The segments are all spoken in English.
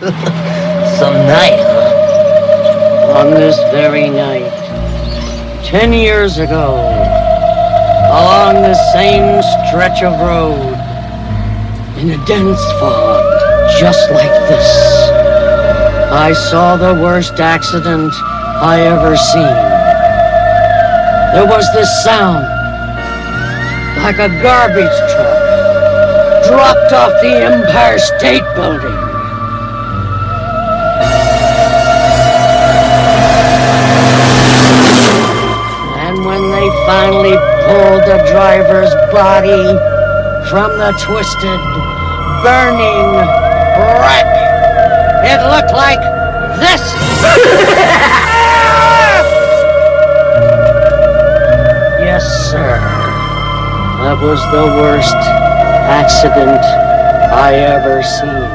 Some night, huh? On this very night, ten years ago, along the same stretch of road, in a dense fog, just like this, I saw the worst accident I ever seen. There was this sound, like a garbage truck, dropped off the Empire State Building. Finally pulled the driver's body from the twisted, burning wreck, it looked like this. yes, sir. That was the worst accident I ever seen.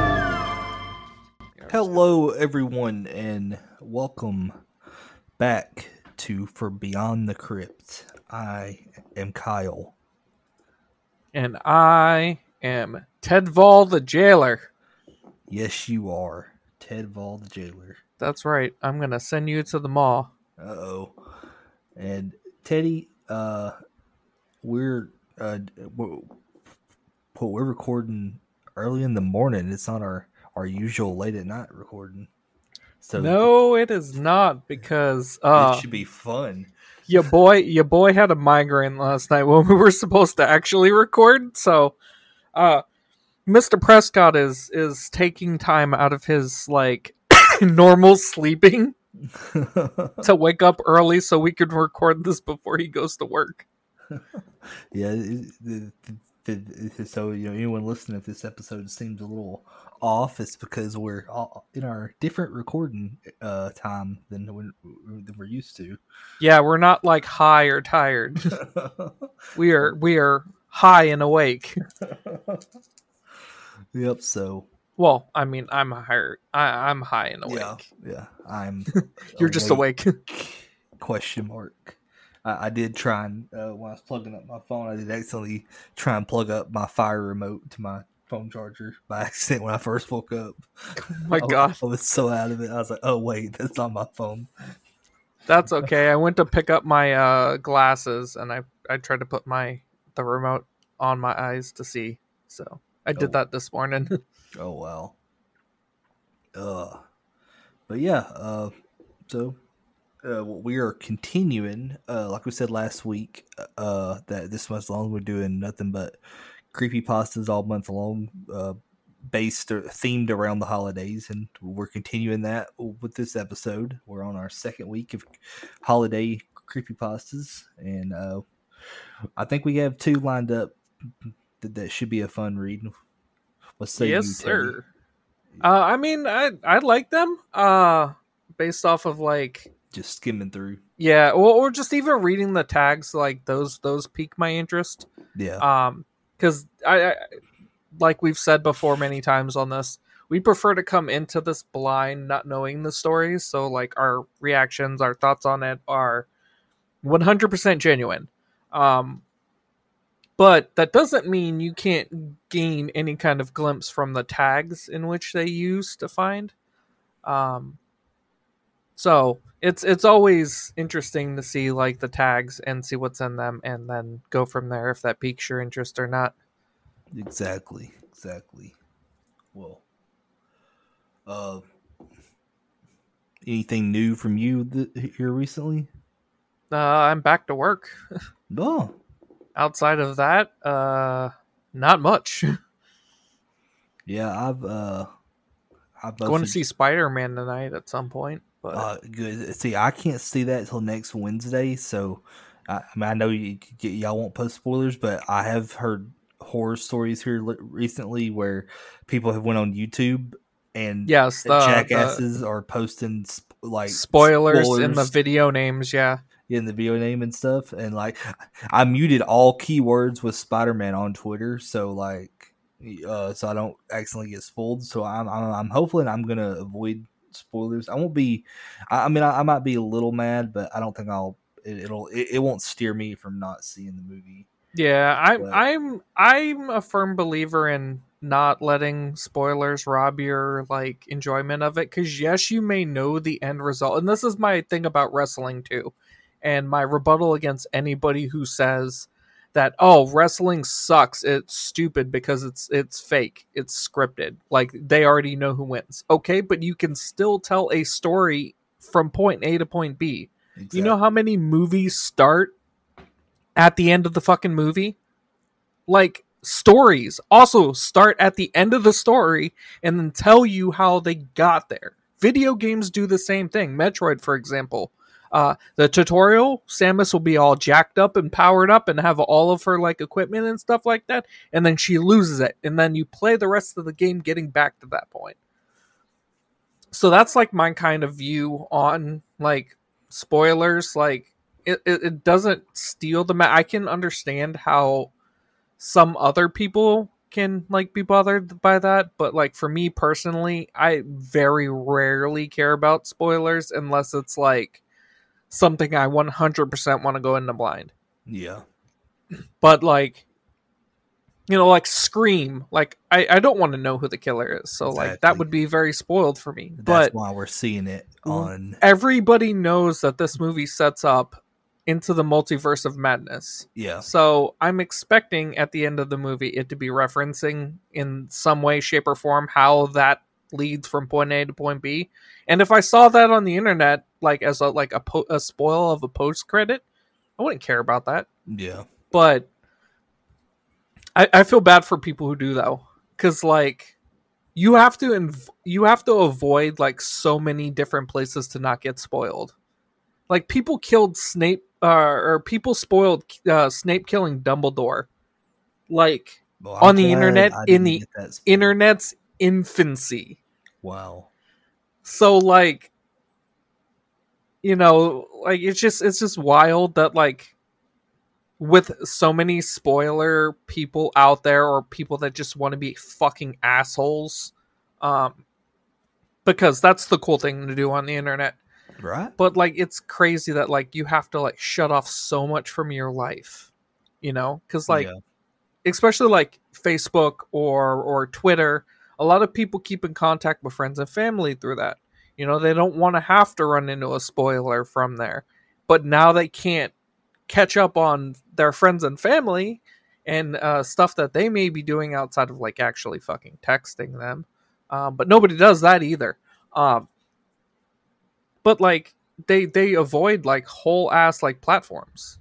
Hello, everyone, and welcome back to For Beyond the Crypt. I am Kyle. and I am Ted Vall the jailer. Yes, you are Ted Vall, the jailer. That's right. I'm gonna send you to the mall. Uh oh. And Teddy, uh, we're uh, we're, we're recording early in the morning. It's not our our usual late at night recording. So No, it is not because uh it should be fun. Your boy your boy had a migraine last night when we were supposed to actually record. So uh Mr. Prescott is is taking time out of his like normal sleeping to wake up early so we could record this before he goes to work. Yeah, so you know, anyone listening, if this episode seems a little off, it's because we're all in our different recording uh, time than when than we're used to. Yeah, we're not like high or tired. we are we are high and awake. yep. So Well, I mean, I'm higher. I, I'm high and awake. yeah, yeah, I'm. You're just awake. Question mark. I, I did try and uh, when I was plugging up my phone, I did accidentally try and plug up my fire remote to my phone charger by accident when I first woke up. My I- God, I was so out of it. I was like, "Oh wait, that's not my phone." that's okay. I went to pick up my uh, glasses, and I I tried to put my the remote on my eyes to see. So I did Oh. that this morning. Oh wow. Uh, but yeah. Uh, so uh, we are continuing. Uh, like we said last week. Uh, that this month long we're doing nothing but creepy pastas all month long. Uh, based or themed around the holidays, and we're continuing that with this episode. We're on our second week of holiday creepy pastas, and uh, I think we have two lined up that, that should be a fun read. Let's say yes, you, sir. Uh, I mean, I I like them. Uh, based off of like just skimming through. yeah, or, or just even reading the tags, like those those pique my interest. Yeah, um because I, I like we've said before many times on this we prefer to come into this blind not knowing the stories so like our reactions our thoughts on it are 100% genuine. Um but that doesn't mean you can't gain any kind of glimpse from the tags in which they use to find. Um so it's it's always interesting to see like the tags and see what's in them and then go from there if that piques your interest or not exactly, exactly. Well, uh, anything new from you th- here recently? uh, i'm back to work No. outside of that uh not much Yeah, I've uh, I've going to see spider-man tonight at some point but Uh, good. See, I can't see that until next Wednesday. So, I, I mean, I know you, y'all won't post spoilers, but I have heard horror stories here recently where people have went on YouTube and yes the, the jackasses are posting sp- like spoilers, in the video names yeah in the video name and stuff. And like, I muted all keywords with Spider Man on Twitter, so like, uh, so I don't accidentally get spoiled. So I'm I'm, I'm hoping I'm gonna avoid spoilers. I won't be. I, I mean, I, I might be a little mad, but I don't think I'll. It, it'll. It, it won't steer me from not seeing the movie. yeah i'm But- i'm i'm a firm believer in not letting spoilers rob your like enjoyment of it cuz yes you may know the end result and this is my thing about wrestling too and my rebuttal against anybody who says that oh wrestling sucks. It's stupid because it's it's fake. It's scripted. Like they already know who wins. Okay but you can still tell a story from point A to point B. You know how many movies start at the end of the fucking movie? Like stories also start at the end of the story and then tell you how they got there. Video games do the same thing. Metroid for example uh, the tutorial, Samus will be all jacked up and powered up and have all of her like equipment and stuff like that, and then she loses it, and then you play the rest of the game getting back to that point. So that's like my kind of view on like spoilers. Like it, it, it doesn't steal the. I can understand how some other people can like be bothered by that but like for me personally i very rarely care about spoilers unless it's like something I 100% want to go into blind. Yeah. But like, you know, like Scream, like I, I don't want to know who the killer is, so like that would be very spoiled for me. That's but why we're seeing it on. everybody knows that this movie sets up into the multiverse of madness. Yeah. So I'm expecting at the end of the movie it to be referencing in some way, shape, or form how that leads from point A to point B. And if I saw that on the internet, like as a like a, po- a spoil of a post credit, I wouldn't care about that. Yeah. But I, I feel bad for people who do though, because like you have to inv- you have to avoid like so many different places to not get spoiled. Like people killed Snape, uh, or people spoiled uh, Snape killing Dumbledore, like Well, On the internet, in the get that spoiled. internet's infancy. Wow. So like you know, like it's just it's just wild that like with so many spoiler people out there or people that just want to be fucking assholes um because that's the cool thing to do on the internet. Right. But like it's crazy that like you have to like shut off so much from your life. You know? Cuz like Yeah. especially like Facebook or or Twitter, a lot of people keep in contact with friends and family through that. You know, they don't want to have to run into a spoiler from there. But now they can't catch up on their friends and family and uh, stuff that they may be doing outside of like actually fucking texting them. Um, but nobody does that either. Um, but like they they avoid like whole ass like platforms,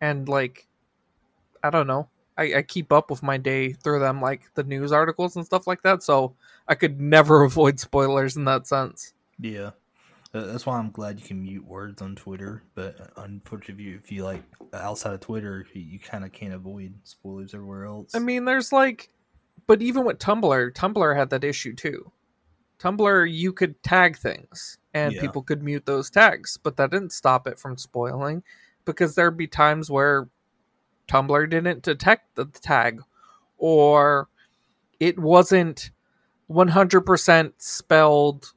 and like I don't know. I, I keep up with my day through them, like the news articles and stuff like that. So I could never avoid spoilers in that sense. Yeah. Uh, That's why I'm glad you can mute words on Twitter, but unfortunately, if you, if you like outside of Twitter, you, you kind of can't avoid spoilers everywhere else. I mean, there's like, but even with Tumblr, Tumblr had that issue too. Tumblr, you could tag things and Yeah. people could mute those tags, but that didn't stop it from spoiling because there'd be times where Tumblr didn't detect the tag or it wasn't 100% spelled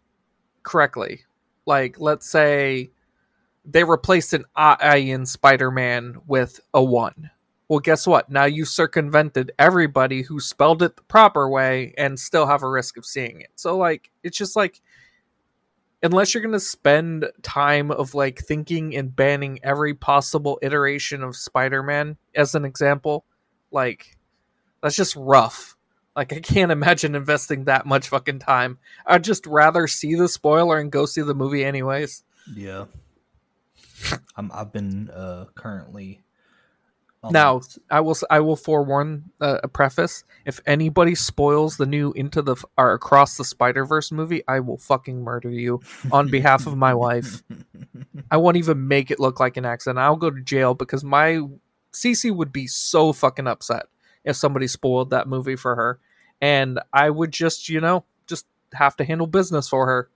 correctly. Like, let's say they replaced an I in Spider Man with a 1. Well, guess what? Now you circumvented everybody who spelled it the proper way and still have a risk of seeing it. So, like, it's just like, unless you're going to spend time of like thinking and banning every possible iteration of Spider-Man as an example, like that's just rough. Like I can't imagine investing that much fucking time. I'd just rather see the spoiler and go see the movie anyways. yeah. I'm, I've been uh, currently. Now, I will I will forewarn uh, a preface. If anybody spoils the new Into the or Across the Spider Verse movie, I will fucking murder you on behalf of my wife. I won't even make it look like an accident. I'll go to jail because my Cece would be so fucking upset if somebody spoiled that movie for her, and I would just you know just have to handle business for her.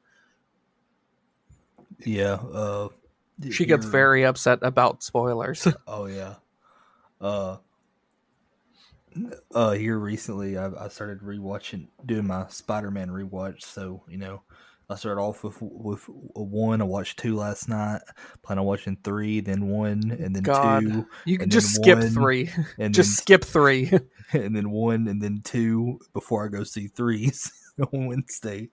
yeah. Uh, She gets very upset about spoilers. Oh yeah. Uh. Uh, here recently, I, I started rewatching, doing my Spider-Man rewatch. So you know, I started off with with one. I watched two last night. Plan on watching three, then one, and then God. two, You can just skip one, three. and just then skip three. and then one, and then two before I go see threes on Wednesday.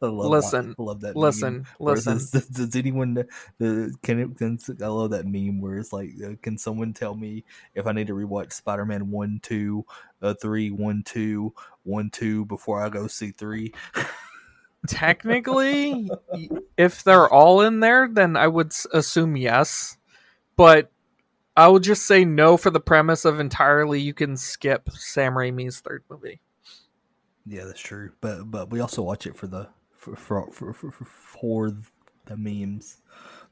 Listen, I love that. listen, listen. says, does, does anyone the can it can I love that meme where it's like uh, can someone tell me if I need to rewatch Spider Man one two uh three one two one two before I go see three? Technically, if they're all in there, then I would assume yes. But I would just say no for the premise of entirely you can skip Sam Raimi's third movie. Yeah, that's true. But but we also watch it for the for for for, for, for, the memes.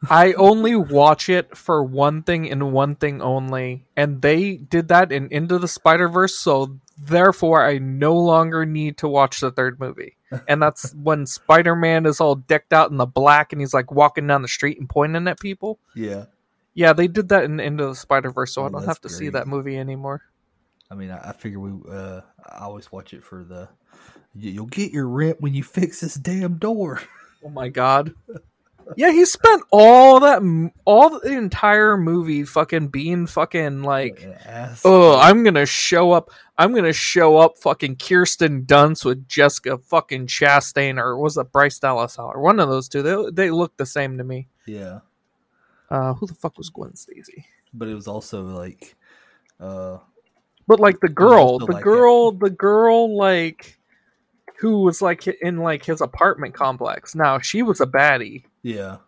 I only watch it for one thing and one thing only, and they did that in Into the Spider Verse, so therefore I no longer need to watch the third movie. And that's when Spider Man is all decked out in the black and he's like walking down the street and pointing at people. Yeah, Yeah, they did that in Into the Spider Verse, so I Oh, don't have to see that movie anymore. I mean, I, I figure we. uh I always watch it for the. you- You'll get your rent when you fix this damn door. Oh my god. Yeah, he spent all that, all the entire movie fucking being fucking like, oh, I'm gonna show up. I'm gonna show up fucking Kirsten Dunst with Jessica fucking Chastain, or was it Bryce Dallas Howard? One of those two. They they look the same to me. yeah, Uh, who the fuck was Gwen Stacy? but it was also like, uh, But like the girl, the like girl, the girl, like who was like in like his apartment complex. Now she was a baddie. yeah.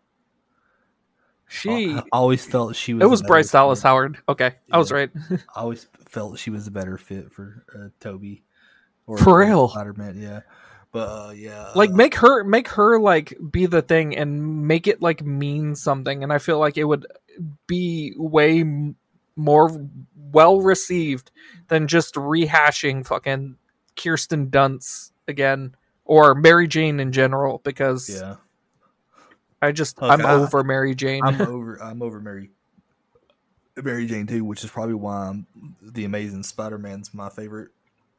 She I, always felt she was. it was Bryce Dallas fit- Howard. Okay, I was right. I always felt she was a better fit for uh, Tobey. Or For real. Spider Man, yeah. But uh, yeah, like uh, make her make her like be the thing and make it like mean something and i feel like it would be way more well received than just rehashing fucking kirsten dunst again or mary jane in general because yeah. i just Look, i'm I- over mary jane I'm over. I'm over Mary. Mary Jane too, which is probably why I'm, the Amazing Spider-Man's my favorite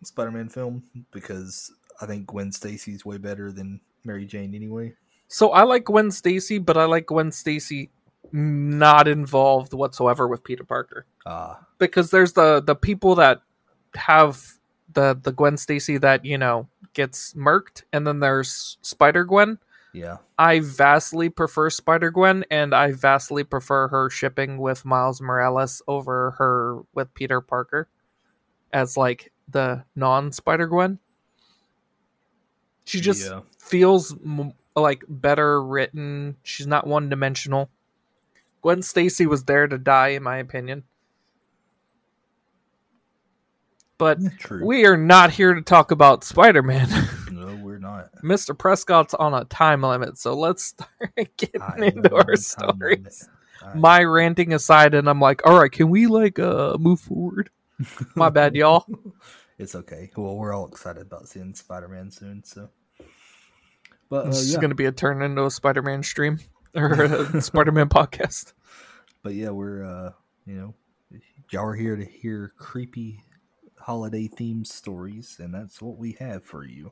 Spider-Man film because I think Gwen Stacy's way better than Mary Jane anyway. so i like gwen stacy but i like gwen stacy not involved whatsoever with peter parker Ah, because there's the the people that have the the Gwen Stacy that you know gets murked, and then there's Spider Gwen. yeah, I vastly prefer Spider Gwen, and I vastly prefer her shipping with Miles Morales over her with Peter Parker as like the non Spider Gwen. She just yeah. feels m- like better written. She's not one dimensional. Gwen Stacy was there to die, in my opinion. But True. we are not here to talk about Spider Man. no, we're not. Mr. Prescott's on a time limit, so let's start getting I into our stories. My ranting aside, and I'm like, all right, can we like uh move forward? My bad, y'all. it's okay. Well, we're all excited about seeing Spider-Man soon, so. But uh, This is yeah, gonna be a turn into a Spider Man stream or Spider Man podcast. but yeah, we're uh, you know, y'all are here to hear creepy holiday themed stories, and that's what we have for you.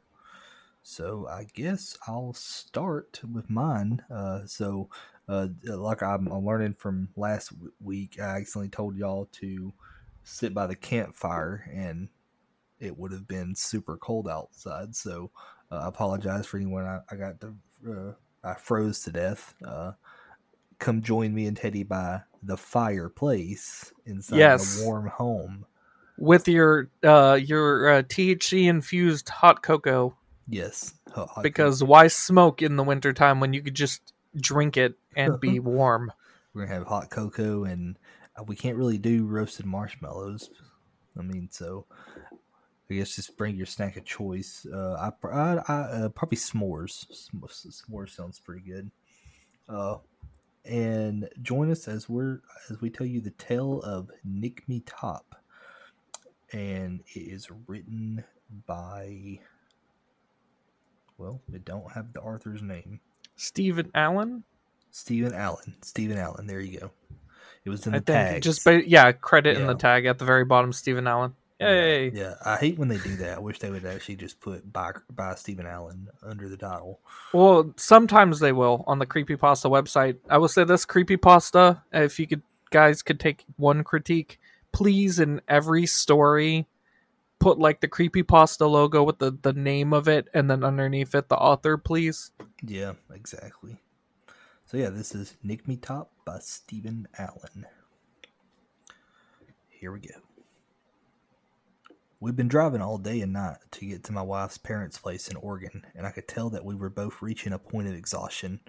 So I guess I'll start with mine. Uh, so, uh, like I'm, I'm learning from last week, I accidentally told y'all to sit by the campfire, and it would have been super cold outside. So uh, I apologize for anyone I, I got to, uh, I froze to death. Uh, come join me and Teddy by the fireplace inside Yes. the warm home. With your uh your uh, THC infused hot cocoa, Yes, hot- hot because why smoke in the wintertime when you could just drink it and be warm? We're gonna have hot cocoa, and uh, we can't really do roasted marshmallows. I mean, so I guess just bring your snack of choice. Uh, I, I, I uh, probably s'mores. S'mores sounds pretty good. Uh, and join us as we're as we tell you the tale of Nick Me Top, and it is written by. Well, it don't have the author's name. Stephen Allen, Stephen Allen. Stephen Allen. There you go. It was in the tag. Just ba- yeah, credit in the tag at the very bottom. Stephen Allen. Yay! Yeah, I hate when they do that. I wish they would actually just put by by Stephen Allen under the title. Well, sometimes they will on the creepypasta website. I will say this creepypasta, if you could guys could take one critique, please in every story put like the creepypasta logo with the the name of it and then underneath it the author, please. Yeah, exactly. So yeah, this is Nick Me Top by Stephen Allen. Here we go. We've been driving all day and night to get to my wife's parents' place in Oregon, and I could tell that we were both reaching a point of exhaustion.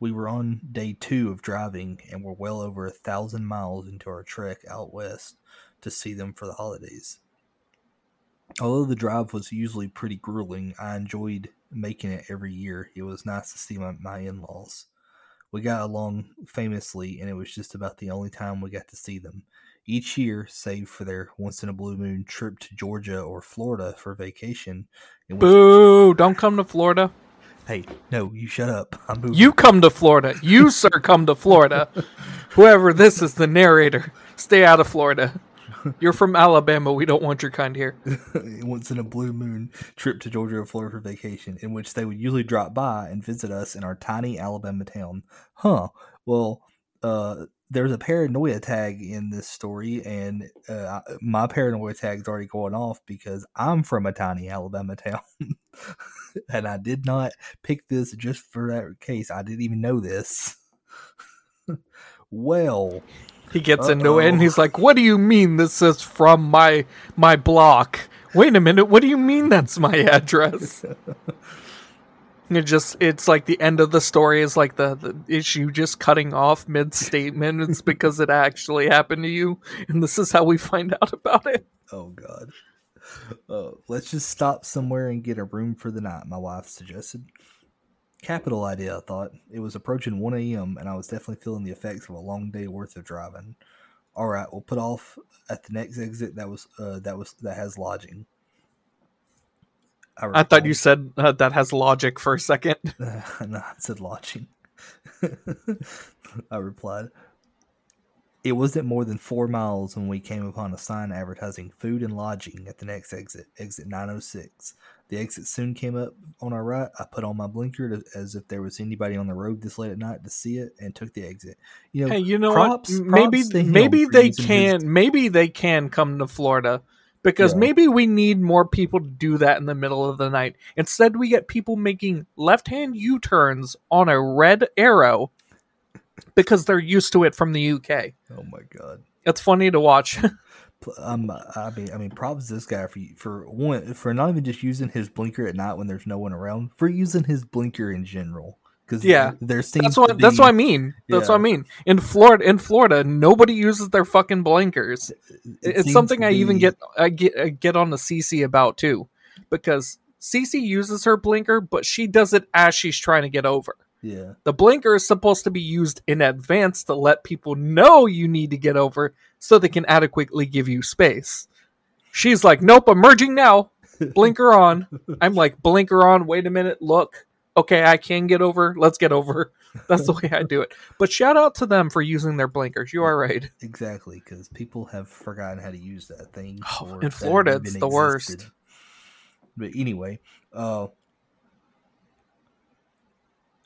We were on day two of driving and were well over a thousand miles into our trek out west to see them for the holidays. Although the drive was usually pretty grueling, I enjoyed making it every year. It was nice to see my, my in laws. We got along famously, and it was just about the only time we got to see them each year, save for their once in a blue moon trip to Georgia or Florida for vacation. which- Boo! Don't come to Florida. hey, no, you shut up. I'm moving. You come to Florida. You sir come to Florida. Whoever this is the narrator. Stay out of Florida. You're from Alabama. We don't want your kind here. once in a blue moon trip to Georgia or Florida for vacation, in which they would usually drop by and visit us in our tiny Alabama town. Huh. Well, uh, there's a paranoia tag in this story, and uh, my paranoia tag's already going off because I'm from a tiny Alabama town, and I did not pick this just for that case. I didn't even know this. well, He gets into it and he's like, "What do you mean this is from my my block? Wait a minute. What do you mean that's my address?" It just it's like the end of the story is like the, the issue just cutting off mid statement. It's because it actually happened to you, and this is how we find out about it. Oh God. Uh, let's just stop somewhere and get a room for the night, my wife suggested. Capital idea, I thought. It was approaching 1 a.m., and I was definitely feeling the effects of a long day worth of driving. All right, we'll put off at the next exit that was uh, that was that has lodging. I thought you said uh, that has logic for a second. no, I said lodging. I replied. It wasn't more than four miles when we came upon a sign advertising food and lodging at the next exit, exit 906. The exit soon came up on our right. I put on my blinker to, as if there was anybody on the road this late at night to see it and took the exit. You know, Hey, you know props- what? M- Maybe props maybe they can maybe they can come to Florida because Yeah. maybe we need more people to do that in the middle of the night. Instead, we get people making left-hand U-turns on a red arrow because they're used to it from the UK. Oh my god. It's funny to watch. Um, I mean, I mean, props this guy for for one for not even just using his blinker at night when there's no one around, for using his blinker in general. Because Yeah. there seems that's what that's what I mean. That's what I mean. In Florida, in Florida, nobody uses their fucking blinkers. it it's something I even get I get I get on the CC about too, because CC uses her blinker, but she does it as she's trying to get over. Yeah, The blinker is supposed to be used in advance to let people know you need to get over, so they can adequately give you space. She's like, "Nope, I'm merging now. Blinker on." I'm like, "Blinker on. Wait a minute. Look, okay, I can get over. Let's get over." That's the way I do it. But shout out to them for using their blinkers. You are right. exactly. Because people have forgotten how to use that thing. Oh, in that it Florida, even it's the worst. But anyway, uh,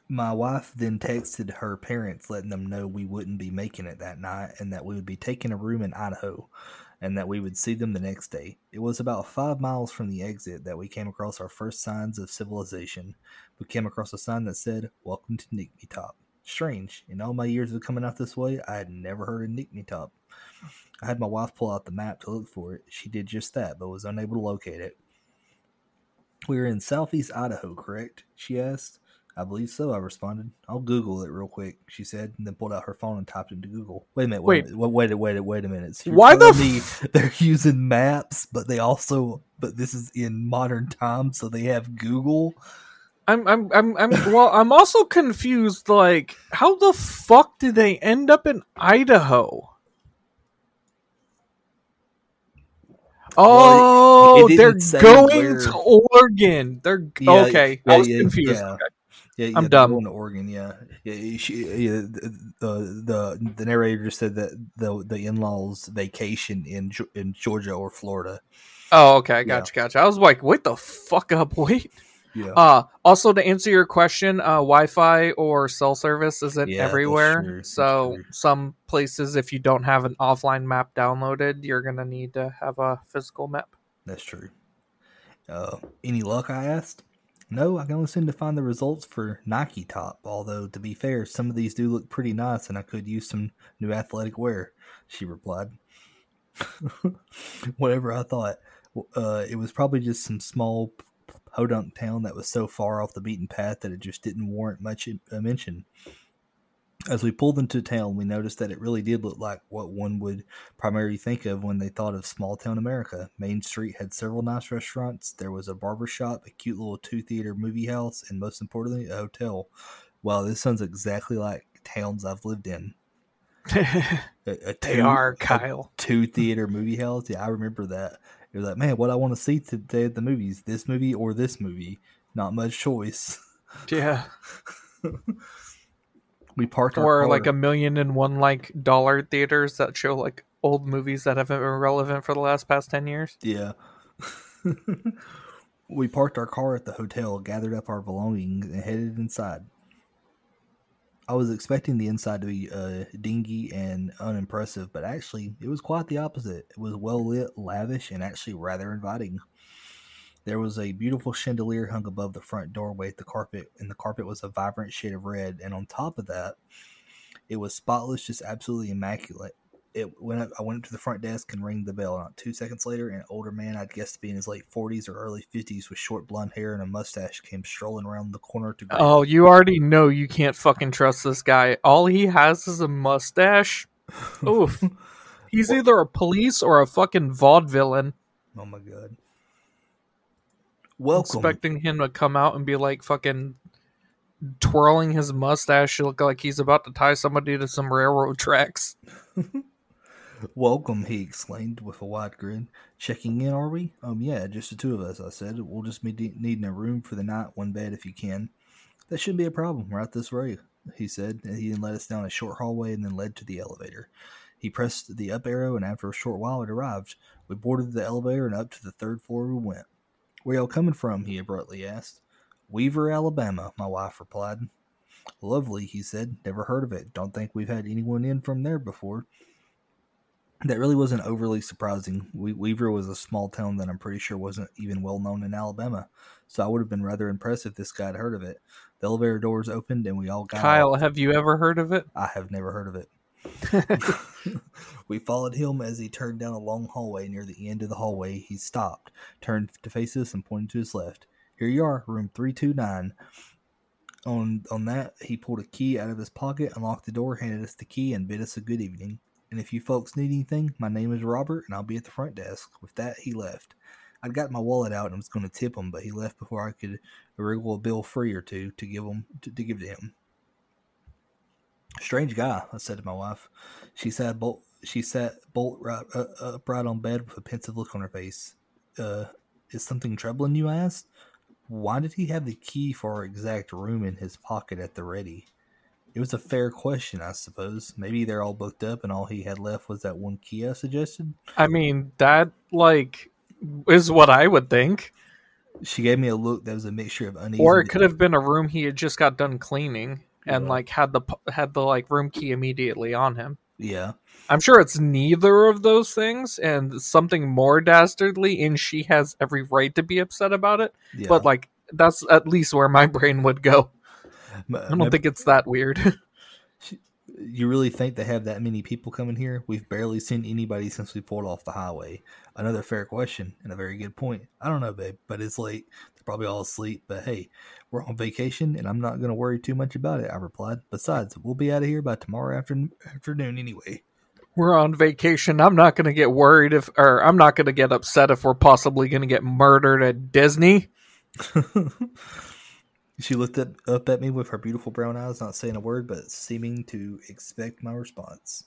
my wife then texted her parents, letting them know we wouldn't be making it that night, and that we would be taking a room in Idaho, and that we would see them the next day. It was about five miles from the exit that we came across our first signs of civilization. We came across a sign that said, "Welcome to Nickney Top." Strange. In all my years of coming out this way, I had never heard of Nickney Top. I had my wife pull out the map to look for it. She did just that, but was unable to locate it. We were in southeast Idaho, correct? She asked. I believe so, I responded. I'll Google it real quick, she said, and then pulled out her phone and typed into Google. Wait a minute, wait, Wait. a minute, wait, wait, wait, wait a minute. So Why the me they're using maps, but they also, but this is in modern times, so they have Google. I'm I'm I'm I'm well I'm also confused like how the fuck did they end up in Idaho? Oh, it they're going where- to Oregon. They're Yeah, okay. yeah, I was yeah, confused. Okay. Yeah, yeah I'm dumb. Going to Oregon, yeah, yeah. She, yeah the, the the narrator just said that the the in laws vacation in in Georgia or Florida. Oh, okay, gotcha, gotcha. I was like, wait the fuck up, wait. Yeah, Uh also to answer your question, uh Wi-Fi or cell service isn't Yeah, everywhere. true, So some places if you don't have an offline map downloaded, you're gonna need to have a physical map. that's true. Uh, any luck? I asked. No, I can only seem to find the results for Nike Top. Although to be fair, some of these do look pretty nice, and I could use some new athletic wear. She replied. Whatever I thought, uh, it was probably just some small podunk town that was so far off the beaten path that it just didn't warrant much uh, mention. As we pulled into town, we noticed that it really did look like what one would primarily think of when they thought of small town America. Main Street had several nice restaurants. There was a barber shop, a cute little two theater movie house, and most importantly, a hotel. Wow, this sounds exactly like towns I've lived in. A, a they are, Kyle. two theater movie house. Yeah, I remember that. It was like, man, what I want to see today at the movies, this movie or this movie. Not much choice. Yeah. We parked Or like a million and one like dollar theaters that show like old movies that haven't been relevant for the last past ten years. Yeah. we parked our car at the hotel, gathered up our belongings, and headed inside. I was expecting the inside to be uh, dingy and unimpressive, but actually, it was quite the opposite. It was well lit, lavish, and actually rather inviting. There was a beautiful chandelier hung above the front doorway. The carpet and the carpet was a vibrant shade of red, and on top of that, it was spotless, just absolutely immaculate. It went up, I went up to the front desk and rang the bell. Not two seconds later, an older man, I'd guess to be in his late forties or early fifties, with short blonde hair and a mustache, came strolling around the corner to. greet Oh, you already know you can't fucking trust this guy. All he has is a mustache. Oof. He's either a police or a fucking vaudevillain. Oh my god! Welcome. Expecting him to come out and be like fucking twirling his mustache look like he's about to tie somebody to some railroad tracks. Welcome, he exclaimed with a wide grin. Checking in, are we? Um, yeah, just the two of us, I said. We'll just be de- needing a room for the night, one bed if you can. That shouldn't be a problem, We're right this way, he said. And he then led us down a short hallway and then led to the elevator. He pressed the up arrow, and after a short while, it arrived. We boarded the elevator, and up to the third floor we went. Where y'all coming from? he abruptly asked. Weaver, Alabama, my wife replied. Lovely, he said. Never heard of it. Don't think we've had anyone in from there before. That really wasn't overly surprising. We- Weaver was a small town that I'm pretty sure wasn't even well known in Alabama, so I would have been rather impressed if this guy had heard of it. The elevator doors opened and we all got Kyle, out. have you ever heard of it? I have never heard of it. We followed him as he turned down a long hallway. Near the end of the hallway, he stopped, turned to face us, and pointed to his left. Here you are, room three two nine. On on that, he pulled a key out of his pocket, unlocked the door, handed us the key, and bid us a good evening. And if you folks need anything, my name is Robert, and I'll be at the front desk. With that, he left. I'd got my wallet out and was going to tip him, but he left before I could wriggle a bill free or two to give him to, to give to him. Strange guy, I said to my wife. She sat bolt. She sat bolt right uh, upright on bed with a pensive look on her face. Uh, is something troubling you? I asked. Why did he have the key for our exact room in his pocket at the ready? It was a fair question, I suppose. Maybe they're all booked up, and all he had left was that one key I suggested. I mean, that like is what I would think. She gave me a look that was a mixture of uneasy. Or it could have been a room he had just got done cleaning and Yeah. like had the had the like room key immediately on him. Yeah, I'm sure it's neither of those things and something more dastardly and she has every right to be upset about it. yeah. But like that's at least where my brain would go. I don't maybe- think it's that weird. You really think they have that many people coming here? We've barely seen anybody since we pulled off the highway. Another fair question and a very good point. I don't know, babe, but it's late. They're probably all asleep. But hey, we're on vacation, and I'm not going to worry too much about it. I replied. Besides, we'll be out of here by tomorrow afternoon, afternoon anyway. we're on vacation. I'm not going to get worried if or I'm not going to get upset if we're possibly going to get murdered at Disney. she looked up, up at me with her beautiful brown eyes, not saying a word, but seeming to expect my response.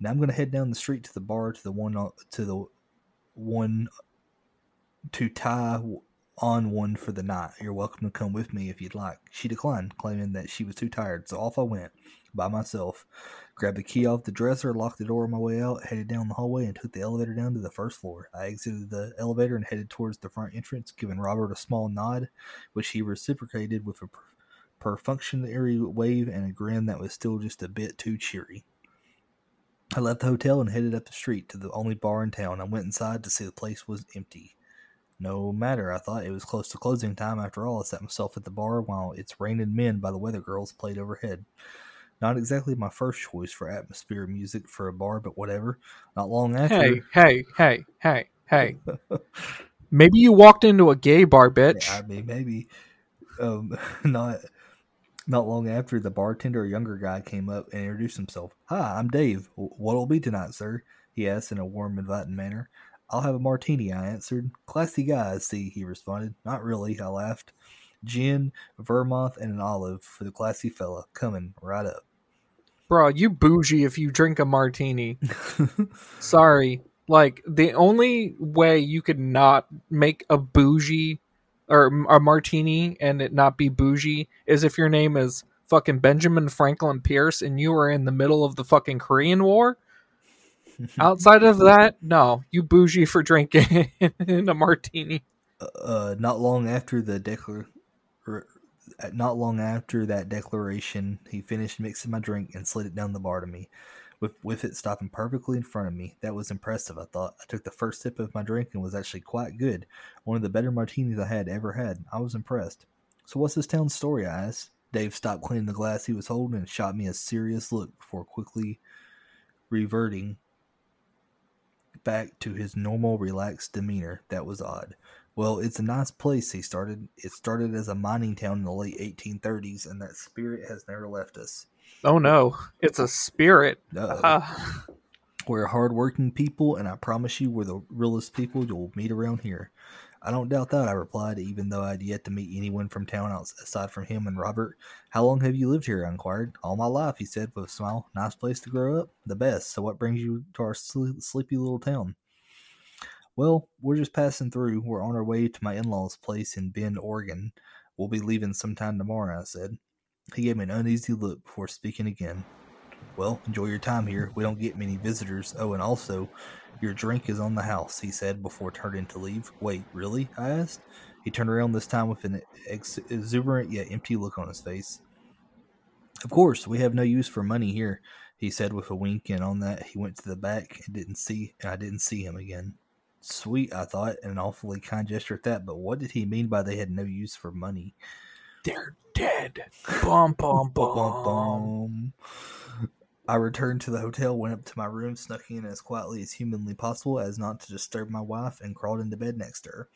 Now I'm going to head down the street to the bar to the one on- to the one to tie on one for the night. You're welcome to come with me if you'd like. She declined, claiming that she was too tired, so off I went by myself. Grabbed the key off the dresser, locked the door on my way out, headed down the hallway, and took the elevator down to the first floor. I exited the elevator and headed towards the front entrance, giving Robert a small nod, which he reciprocated with a perfunctory wave and a grin that was still just a bit too cheery. I left the hotel and headed up the street to the only bar in town. I went inside to see the place was empty. No matter, I thought it was close to closing time after all. I sat myself at the bar while It's Raining Men by the Weather Girls played overhead. Not exactly my first choice for atmosphere music for a bar, but whatever. Not long after. Hey, hey, hey, hey, hey. maybe you walked into a gay bar, bitch. Yeah, I mean, maybe. Um, not. Not long after, the bartender, a younger guy, came up and introduced himself. Hi, I'm Dave. What'll be tonight, sir? He asked in a warm, inviting manner. I'll have a martini, I answered. Classy guy, I see, he responded. Not really, I laughed. Gin, Vermouth, and an olive for the classy fella. Coming right up. Bro, you bougie if you drink a martini. Sorry. Like, the only way you could not make a bougie or a martini and it not be bougie is if your name is fucking Benjamin Franklin Pierce and you were in the middle of the fucking Korean War. Outside of that, no, you bougie for drinking in a martini. Uh, not long after the declar- not long after that declaration, he finished mixing my drink and slid it down the bar to me, with, with it stopping perfectly in front of me. That was impressive, I thought. I took the first sip of my drink and was actually quite good. One of the better martinis I had ever had. I was impressed. So, what's this town's story? I asked. Dave stopped cleaning the glass he was holding and shot me a serious look before quickly reverting back to his normal, relaxed demeanor. That was odd. Well, it's a nice place, he started. It started as a mining town in the late 1830s, and that spirit has never left us. Oh no, it's a spirit. Uh, we're hardworking people, and I promise you, we're the realest people you'll meet around here. I don't doubt that, I replied, even though I'd yet to meet anyone from town aside from him and Robert. How long have you lived here? I inquired. All my life, he said with a smile. Nice place to grow up? The best. So what brings you to our sleepy little town? Well, we're just passing through. We're on our way to my in law's place in Bend, Oregon. We'll be leaving sometime tomorrow, I said. He gave me an uneasy look before speaking again. Well, enjoy your time here. We don't get many visitors. Oh, and also, your drink is on the house, he said before turning to leave. Wait, really? I asked. He turned around this time with an ex- exuberant yet empty look on his face. Of course, we have no use for money here, he said with a wink, and on that he went to the back and didn't see and I didn't see him again. Sweet, I thought, an awfully kind gesture at that, but what did he mean by they had no use for money? They're dead. Bum bum bum bum. bum. I returned to the hotel, went up to my room, snuck in as quietly as humanly possible as not to disturb my wife, and crawled into bed next to her.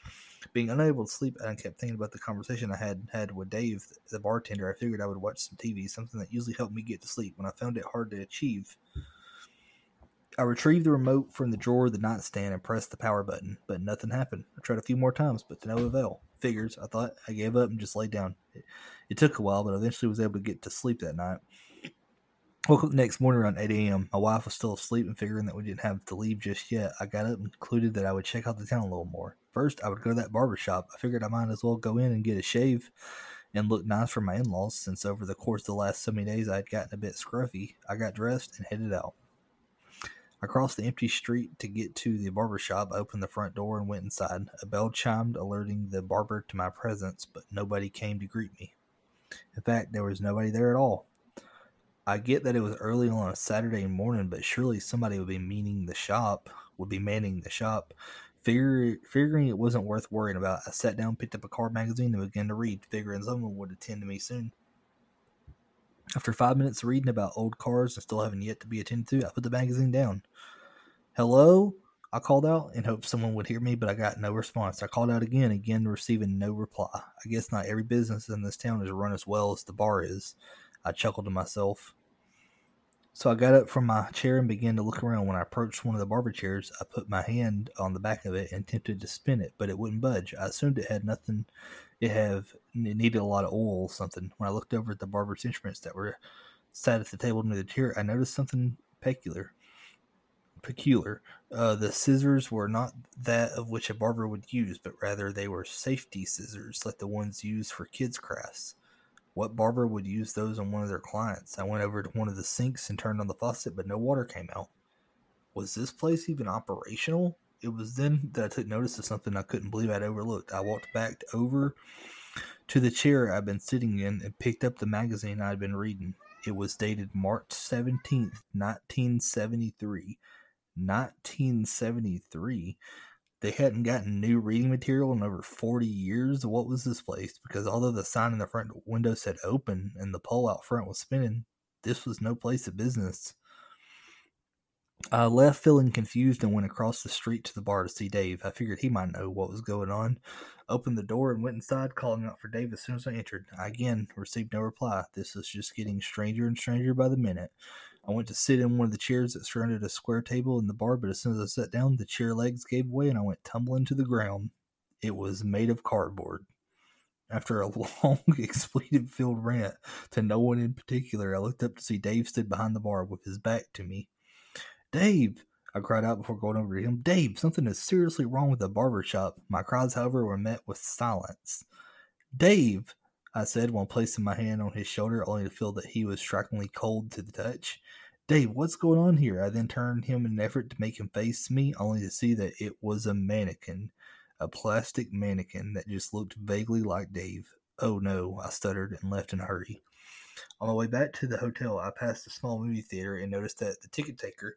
Being unable to sleep, I kept thinking about the conversation I had had with Dave, the bartender. I figured I would watch some TV, something that usually helped me get to sleep when I found it hard to achieve. I retrieved the remote from the drawer of the nightstand and pressed the power button, but nothing happened. I tried a few more times, but to no avail. Figures, I thought. I gave up and just laid down. It, it took a while, but I eventually was able to get to sleep that night. Woke up the next morning around 8 a.m. My wife was still asleep, and figuring that we didn't have to leave just yet, I got up and concluded that I would check out the town a little more. First, I would go to that barber shop. I figured I might as well go in and get a shave and look nice for my in laws, since over the course of the last so many days I had gotten a bit scruffy. I got dressed and headed out. I crossed the empty street to get to the barber shop, opened the front door, and went inside. A bell chimed, alerting the barber to my presence, but nobody came to greet me. In fact, there was nobody there at all. I get that it was early on a Saturday morning, but surely somebody would be meaning the shop, would be manning the shop. Figuring it wasn't worth worrying about, I sat down, picked up a car magazine, and began to read, figuring someone would attend to me soon. After five minutes reading about old cars and still having yet to be attended to, I put the magazine down. Hello? I called out in hopes someone would hear me, but I got no response. I called out again, again receiving no reply. I guess not every business in this town is run as well as the bar is. I chuckled to myself. So I got up from my chair and began to look around. When I approached one of the barber chairs, I put my hand on the back of it and attempted to spin it, but it wouldn't budge. I assumed it had nothing it have it needed a lot of oil or something. When I looked over at the barber's instruments that were sat at the table near the chair, I noticed something peculiar. peculiar. Uh, the scissors were not that of which a barber would use, but rather they were safety scissors, like the ones used for kids' crafts. What barber would use those on one of their clients? I went over to one of the sinks and turned on the faucet, but no water came out. Was this place even operational? It was then that I took notice of something I couldn't believe I'd overlooked. I walked back over to the chair I'd been sitting in and picked up the magazine I'd been reading. It was dated March 17th, 1973. 1973. They hadn't gotten new reading material in over 40 years. What was this place? Because although the sign in the front window said open and the pole out front was spinning, this was no place of business. I left feeling confused and went across the street to the bar to see Dave. I figured he might know what was going on. Opened the door and went inside, calling out for Dave as soon as I entered. I again received no reply. This was just getting stranger and stranger by the minute. I went to sit in one of the chairs that surrounded a square table in the bar, but as soon as I sat down, the chair legs gave way and I went tumbling to the ground. It was made of cardboard. After a long, expletive filled rant to no one in particular, I looked up to see Dave stood behind the bar with his back to me. Dave! I cried out before going over to him. Dave, something is seriously wrong with the barber shop. My cries, however, were met with silence. Dave! I said while placing my hand on his shoulder, only to feel that he was strikingly cold to the touch. Dave, what's going on here? I then turned him in an effort to make him face me, only to see that it was a mannequin. A plastic mannequin that just looked vaguely like Dave. Oh no, I stuttered and left in a hurry. On my way back to the hotel, I passed a small movie theater and noticed that the ticket taker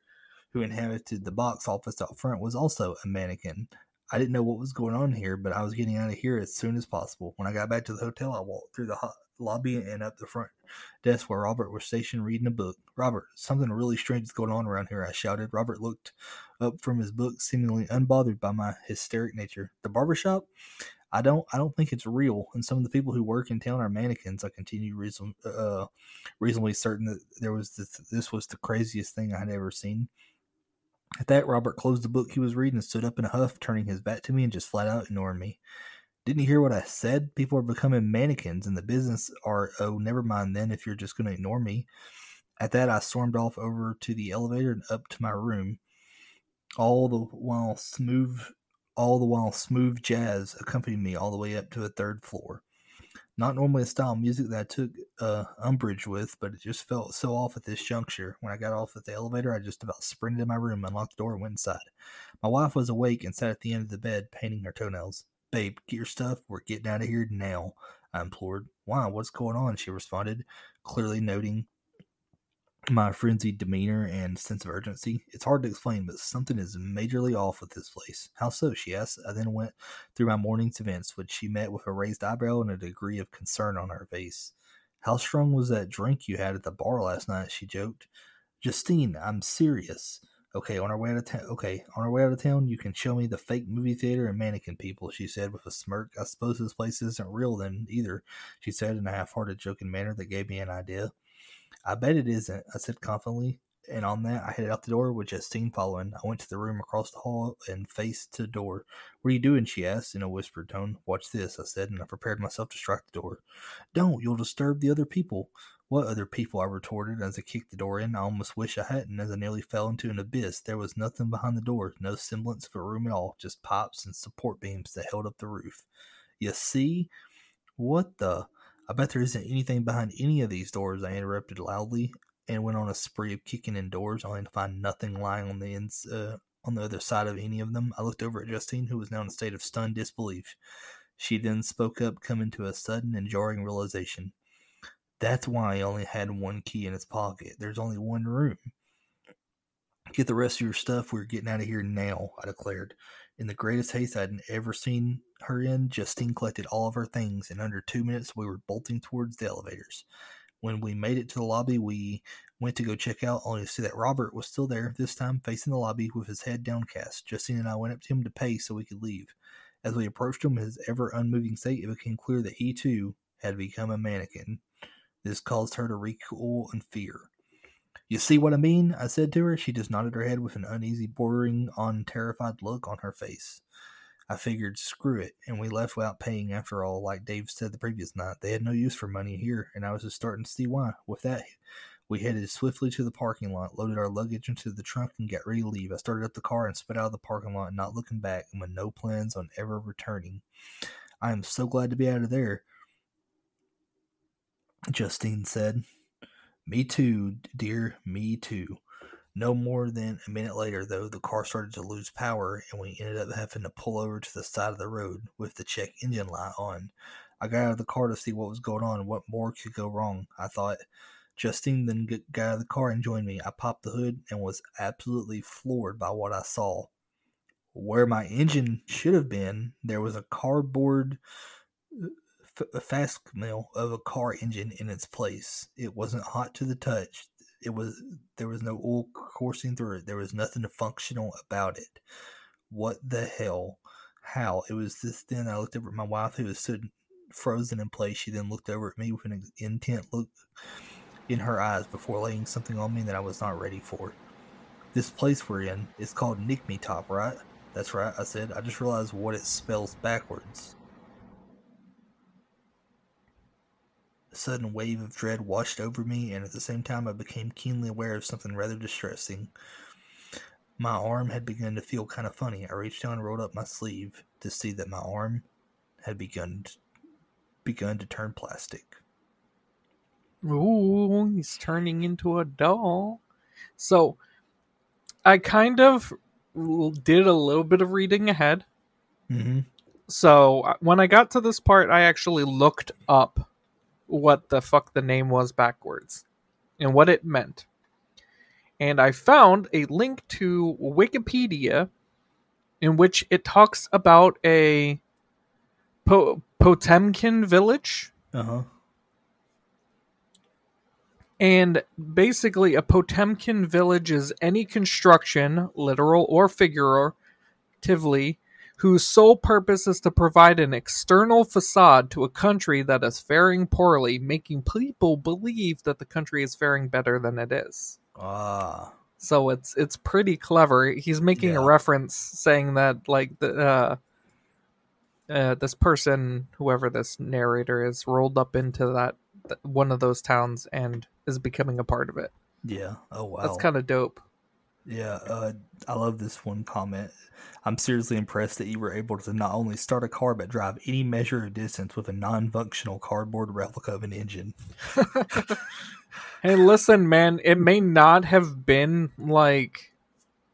who inhabited the box office out front was also a mannequin. I didn't know what was going on here, but I was getting out of here as soon as possible. When I got back to the hotel, I walked through the lobby and up the front desk where Robert was stationed reading a book. Robert, something really strange is going on around here, I shouted. Robert looked up from his book, seemingly unbothered by my hysteric nature. The barber shop? I don't I don't think it's real, and some of the people who work in town are mannequins. I continued reason, uh, reasonably certain that there was this, this was the craziest thing I had ever seen. At that, Robert closed the book he was reading and stood up in a huff, turning his back to me and just flat out ignoring me. Didn't you hear what I said? People are becoming mannequins in the business are, oh, never mind then if you're just going to ignore me. At that, I stormed off over to the elevator and up to my room. All the while, smooth, all the while, smooth jazz accompanied me all the way up to a third floor. Not normally a style of music that I took uh, umbrage with, but it just felt so off at this juncture. When I got off at the elevator, I just about sprinted in my room, unlocked the door, and went inside. My wife was awake and sat at the end of the bed, painting her toenails. Babe, get your stuff. We're getting out of here now, I implored. Why? What's going on? She responded, clearly noting my frenzied demeanor and sense of urgency. It's hard to explain, but something is majorly off with this place. How so? she asked. I then went through my morning's events, which she met with a raised eyebrow and a degree of concern on her face. How strong was that drink you had at the bar last night? she joked. Justine, I'm serious. Okay, on our way out of town. Okay, on our way out of town, you can show me the fake movie theater and mannequin people. She said with a smirk. I suppose this place isn't real then either. She said in a half-hearted, joking manner that gave me an idea. I bet it isn't, I said confidently. And on that, I headed out the door with Justine following. I went to the room across the hall and faced the door. What are you doing? she asked in a whispered tone. Watch this, I said, and I prepared myself to strike the door. Don't, you'll disturb the other people. What other people? I retorted as I kicked the door in. I almost wish I hadn't, as I nearly fell into an abyss. There was nothing behind the door, no semblance of a room at all, just pipes and support beams that held up the roof. You see? What the? I bet there isn't anything behind any of these doors, I interrupted loudly and went on a spree of kicking in doors, only to find nothing lying on the ins, uh, on the other side of any of them. I looked over at Justine, who was now in a state of stunned disbelief. She then spoke up, coming to a sudden and jarring realization. That's why he only had one key in his pocket. There's only one room. Get the rest of your stuff. We're getting out of here now, I declared. In the greatest haste I'd ever seen her in, Justine collected all of her things. In under two minutes, we were bolting towards the elevators. When we made it to the lobby, we went to go check out, only to see that Robert was still there, this time facing the lobby with his head downcast. Justine and I went up to him to pay so we could leave. As we approached him in his ever unmoving state, it became clear that he too had become a mannequin. This caused her to recoil in fear. You see what I mean? I said to her. She just nodded her head with an uneasy, bordering on terrified look on her face. I figured, screw it, and we left without paying after all, like Dave said the previous night. They had no use for money here, and I was just starting to see why. With that, We headed swiftly to the parking lot, loaded our luggage into the trunk, and got ready to leave. I started up the car and sped out of the parking lot, not looking back, and with no plans on ever returning. I am so glad to be out of there, Justine said. Me too, dear, me too. No more than a minute later, though, the car started to lose power, and we ended up having to pull over to the side of the road with the check engine light on. I got out of the car to see what was going on. What more could go wrong? I thought. Justine then got out of the car and joined me. I popped the hood and was absolutely floored by what I saw. Where my engine should have been, there was a cardboard f- fast mill of a car engine in its place. It wasn't hot to the touch. It was there was no oil coursing through it. There was nothing functional about it. What the hell? How? It was this then I looked over at my wife who was stood frozen in place. She then looked over at me with an intent look in her eyes before laying something on me that I was not ready for. This place we're in is called Nikmetop, right? That's right, I said. I just realized what it spells backwards. Sudden wave of dread washed over me, and at the same time, I became keenly aware of something rather distressing. My arm had begun to feel kind of funny. I reached down and rolled up my sleeve to see that my arm had begun to, begun to turn plastic. Ooh, he's turning into a doll. So, I kind of did a little bit of reading ahead. Mm-hmm. So, when I got to this part, I actually looked up what the fuck the name was backwards and what it meant. And I found a link to Wikipedia in which it talks about a po- Potemkin village. Uh huh. And basically, a Potemkin village is any construction, literal or figuratively, whose sole purpose is to provide an external facade to a country that is faring poorly, making people believe that the country is faring better than it is. Ah. So it's it's pretty clever. He's making a reference saying that like the uh, uh, this person, whoever this narrator is, rolled up into that th- one of those towns and is becoming a part of it. Yeah. Oh wow. That's kind of dope. Yeah, uh, I love this one comment. I'm seriously impressed that you were able to not only start a car but drive any measure of distance with a non-functional cardboard replica of an engine. Hey, listen, man, it may not have been like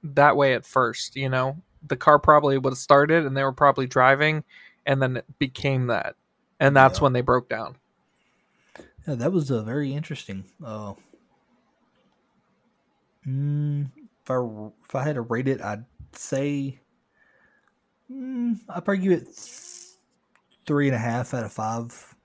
that way at first, you know? The car probably would have started and they were probably driving and then it became that. And that's Yeah. when they broke down. Yeah, that was a very interesting. Uh, mm, if I if I had to rate it, I'd say mm, I'd probably give it three and a half out of five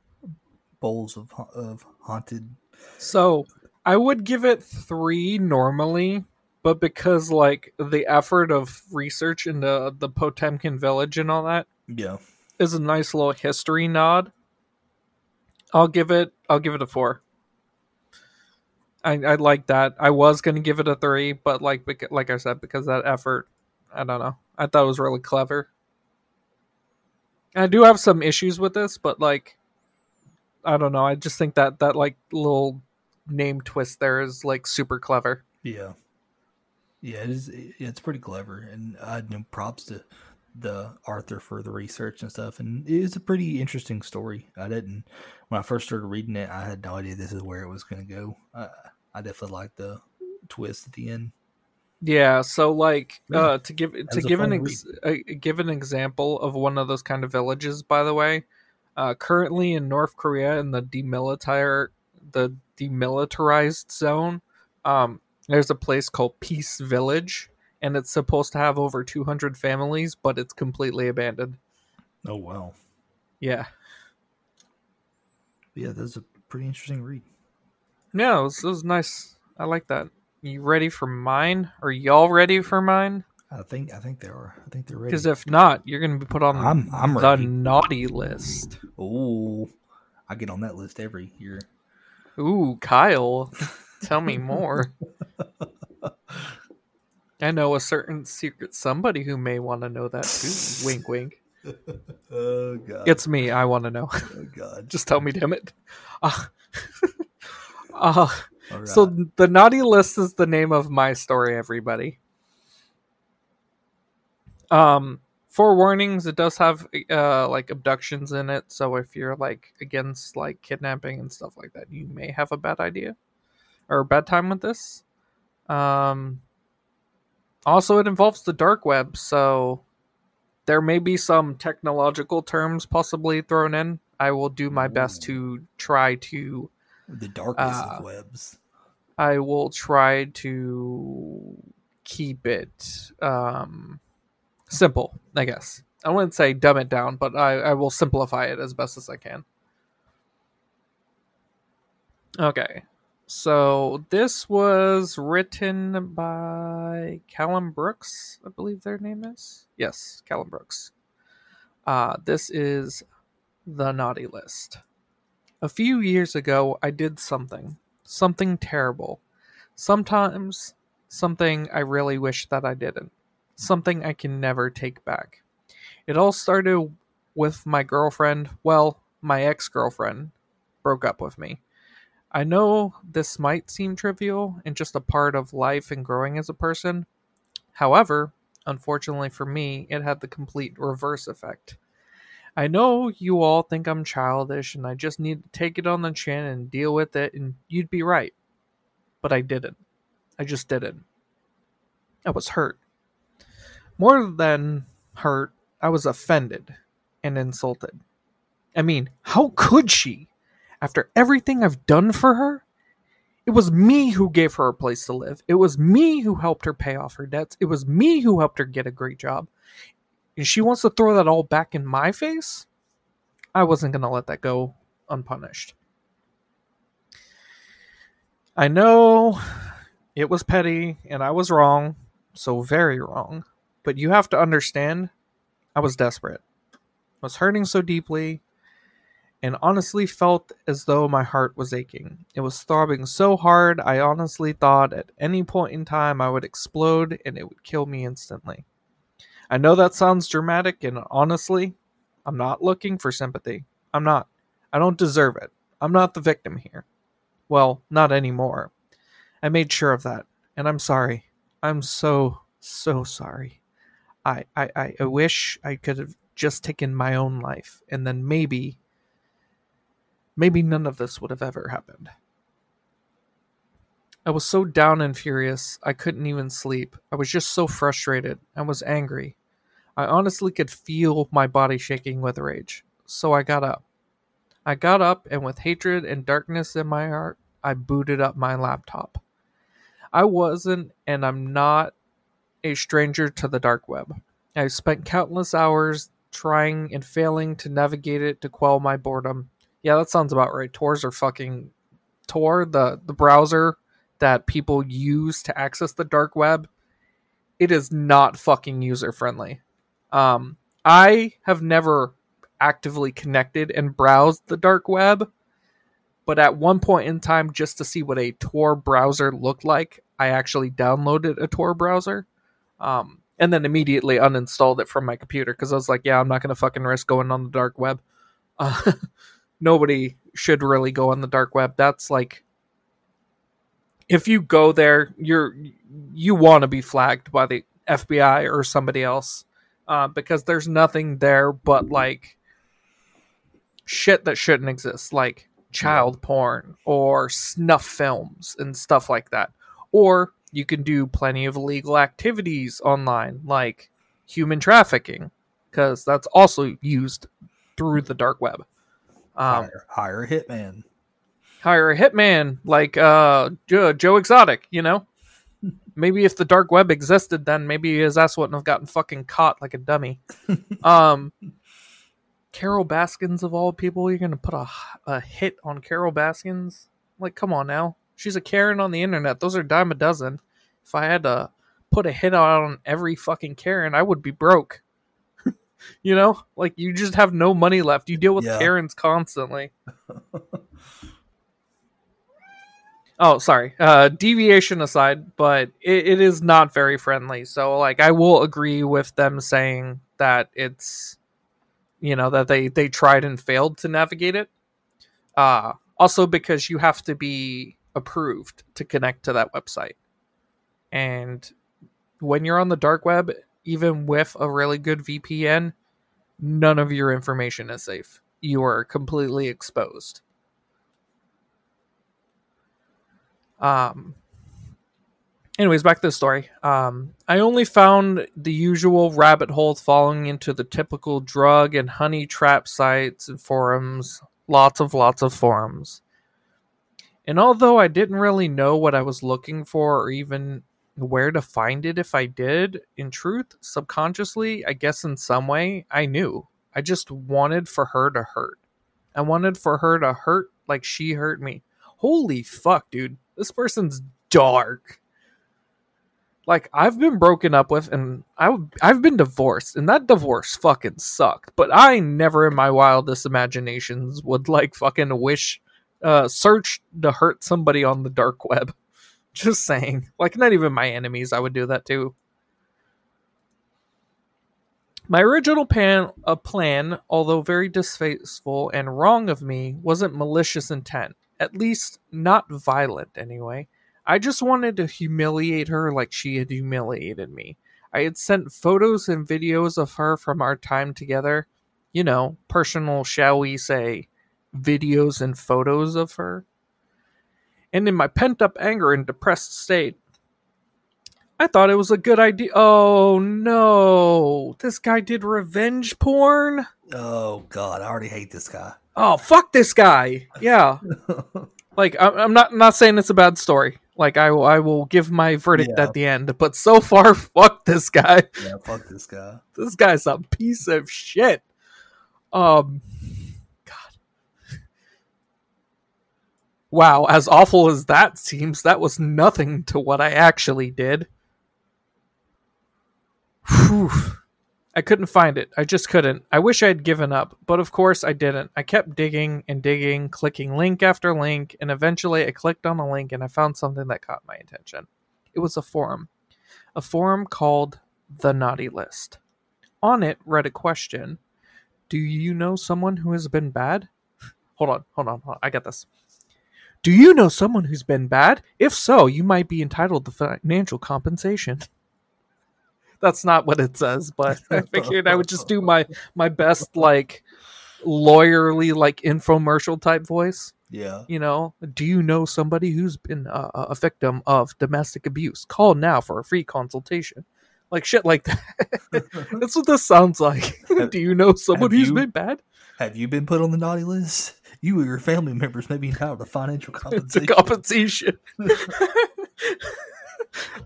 bowls of of haunted. So I would give it three normally, but because like the effort of research into the Potemkin village and all that Yeah, is a nice little history nod. I'll give it. I'll give it a four. I I like that. I was gonna give it a three, but like like I said, because that effort, I don't know. I thought it was really clever. I do have some issues with this, but like, I don't know. I just think that that like little name twist there is like super clever. yeah, yeah. It is. It's pretty clever, and I give props to the Arthur for the research and stuff. And it's a pretty interesting story. I didn't when I first started reading it, I had no idea this is where it was going to go. I, I definitely liked the twist at the end. Yeah, so like Yeah. uh to give to give an ex- uh, give an example of one of those kind of villages by the way, uh currently in North Korea in the demilitar the demilitarized zone, um there's a place called Peace Village and it's supposed to have over 200 families, but it's completely abandoned. Oh wow, Yeah. yeah, that's a pretty interesting read. Yeah, it was, it was nice. I like that. You ready for mine? Are y'all ready for mine? I think I think they are. I think they're ready. Because if not, you're gonna be put on I'm- I'm the ready. naughty list. oh, I get on that list every year. Ooh, Kyle, tell me more. I know a certain secret somebody who may want to know that too. wink, wink. Oh god, It's me. I want to know. oh god. Just tell me, damn it. Uh, uh, All So the naughty list is the name of my story, everybody. Um, for warnings, it does have uh like abductions in it. So if you're like against like kidnapping and stuff like that, you may have a bad idea or a bad time with this. Um, also, it involves the dark web, so there may be some technological terms possibly thrown in. I will do my best to try to the darkest uh, of webs. I will try to keep it um, simple, I guess. I wouldn't say dumb it down, but I, I will simplify it as best as I can. Okay. So this was written by Callum Brooks, I believe their name is. Yes, Callum Brooks. Uh, this is the naughty list. A few years ago, I did something. Something terrible. Sometimes, something I really wish that I didn't. Something I can never take back. It all started with my girlfriend, well, my ex girlfriend, broke up with me. I know this might seem trivial and just a part of life and growing as a person. However, unfortunately for me, it had the complete reverse effect. I know you all think I'm childish and I just need to take it on the chin and deal with it, and you'd be right. But I didn't. I just didn't. I was hurt. More than hurt, I was offended and insulted. I mean, how could she? After everything I've done for her? It was me who gave her a place to live. It was me who helped her pay off her debts. It was me who helped her get a great job. And she wants to throw that all back in my face? I wasn't going to let that go unpunished. I know it was petty and I was wrong, so very wrong. But you have to understand, I was desperate. I was hurting so deeply and honestly felt as though my heart was aching. It was throbbing so hard, I honestly thought at any point in time I would explode and it would kill me instantly. I know that sounds dramatic, and honestly, I'm not looking for sympathy. I'm not. I don't deserve it. I'm not the victim here. Well, not anymore. I made sure of that, and I'm sorry. I'm so, so sorry. I, I, I- wish I could have just taken my own life, and then maybe, maybe none of this would have ever happened. I was so down and furious, I couldn't even sleep. I was just so frustrated. I was angry. I honestly could feel my body shaking with rage. So I got up. I got up, and with hatred and darkness in my heart, I booted up my laptop. I wasn't, and I'm not, a stranger to the dark web. I've spent countless hours trying and failing to navigate it to quell my boredom. Yeah, that sounds about right. Tors are fucking Tor, the the browser that people use to access the dark web. It is not fucking user friendly. Um, I have never actively connected and browsed the dark web, but at one point in time, just to see what a Tor browser looked like, I actually downloaded a Tor browser, um, and then immediately uninstalled it from my computer because I was like, "Yeah, I'm not gonna fucking risk going on the dark web." Uh, nobody should really go on the dark web. That's like, if you go there, you're you want to be flagged by the FBI or somebody else uh, because there's nothing there but like shit that shouldn't exist, like child porn or snuff films and stuff like that. Or you can do plenty of illegal activities online, like human trafficking, because that's also used through the dark web. Um, hire, hire a hitman. hire a hitman like uh Joe, Joe Exotic, you know? Maybe if the dark web existed then maybe his ass wouldn't have gotten fucking caught like a dummy. um Carole Baskins of all people, you're gonna put a, a hit on Carole Baskins? Like, come on now. She's a Karen on the internet. Those are dime a dozen. If I had to put a hit on every fucking Karen, I would be broke. You know? Like you just have no money left. You deal with Yeah. Karens constantly. Oh, sorry. Uh, deviation aside, but it, it is not very friendly. So, like, I will agree with them saying that it's, you know, that they they tried and failed to navigate it. Uh, also because you have to be approved to connect to that website. And when you're on the dark web, even with a really good VPN, none of your information is safe. You are completely exposed. Um anyways, back to the story. Um I only found the usual rabbit hole falling into the typical drug and honey trap sites and forums. Lots of lots of forums. And although I didn't really know what I was looking for or even where to find it if I did, in truth, subconsciously, I guess in some way, I knew. I just wanted for her to hurt. I wanted for her to hurt like she hurt me. Holy fuck, dude. This person's dark. Like I've been broken up with and I I've been divorced and that divorce fucking sucked. But I never in my wildest imaginations would like fucking wish uh search to hurt somebody on the dark web. Just saying. Like not even my enemies I would do that too. My original plan, a uh, plan, although very distasteful and wrong of me, wasn't malicious intent. At least not violent, anyway. I just wanted to humiliate her like she had humiliated me. I had sent photos and videos of her from our time together. You know, personal, shall we say, videos and photos of her. And in my pent up anger and depressed state, I thought it was a good idea. Oh no, this guy did revenge porn. Oh god, I already hate this guy. Oh fuck this guy. Yeah, like I'm I'm not not saying it's a bad story. Like I will I will give my verdict Yeah. at the end. But so far, fuck this guy. yeah, fuck this guy. This guy's a piece of shit. Um, Wow, as awful as that seems, that was nothing to what I actually did. Whew. I couldn't find it. I just couldn't. I wish I had given up, but of course I didn't. I kept digging and digging, clicking link after link, and eventually I clicked on a link and I found something that caught my attention. It was a forum. A forum called The Naughty List. On it read a question Do you know someone who has been bad? Hold on, hold on, hold on. I got this. Do you know someone who's been bad? If so, you might be entitled to financial compensation. That's not what it says, but I figured I would just do my my best like lawyerly like infomercial type voice. Yeah. You know, do you know somebody who's been uh, a victim of domestic abuse? Call now for a free consultation. Like shit like that. That's what this sounds like. Do you know someone have who's you- been bad? Have you been put on the naughty list? You or your family members may be entitled to financial compensation. compensation.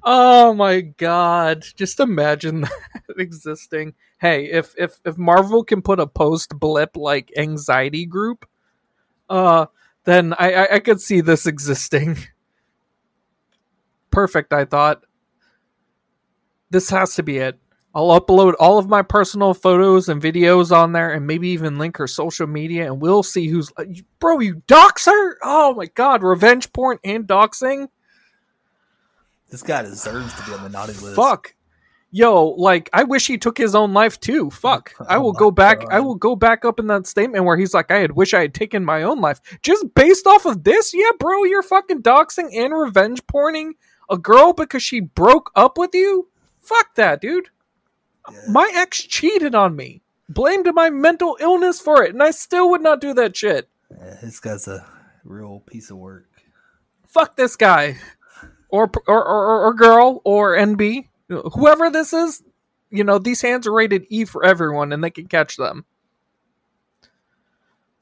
oh my god! Just imagine that existing. Hey, if if if Marvel can put a post blip like anxiety group, uh, then I, I I could see this existing. Perfect, I thought. This has to be it. I'll upload all of my personal photos and videos on there and maybe even link her social media and we'll see who's uh, bro you dox her? Oh my god revenge porn and doxing? This guy deserves to be on the naughty list. fuck. Yo like i wish he took his own life too. Fuck. I Oh will my go back i will go back up in that statement where he's like i had wish i had taken my own life. Just based off of this? Yeah bro you're fucking doxing and revenge porning a girl because she broke up with you? Fuck that dude. My ex cheated on me blamed my mental illness for it and i still would not do that shit. Yeah, this guy's a real piece of work. fuck this guy. Or or or, or girl or nb whoever this is you know these hands are rated e for everyone and they can catch them.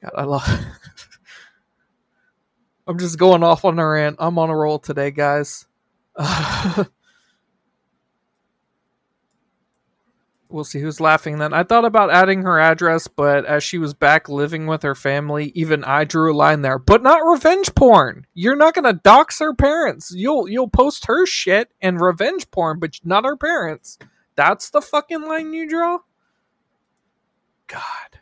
God i love i'm just going off on a rant. I'm on a roll today guys We'll see who's laughing then. I thought about adding her address, but as she was back living with her family, even I drew a line there. But not revenge porn. You're not gonna dox her parents. You'll you'll post her shit and revenge porn, but not her parents. That's the fucking line you draw? God.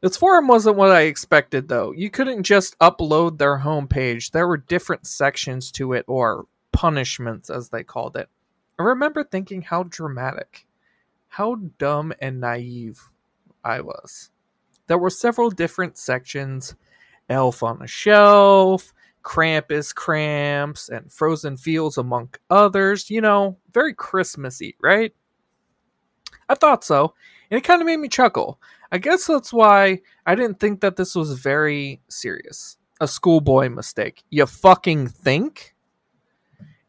This forum wasn't what I expected though. You couldn't just upload their homepage. There were different sections to it or punishments as they called it. I remember thinking how dramatic how dumb and naive I was. There were several different sections elf on a shelf, Krampus cramps and frozen fields among others. You know, very Christmassy, right? I thought so, and it kind of made me chuckle. I guess that's why I didn't think that this was very serious. A schoolboy mistake. You fucking think?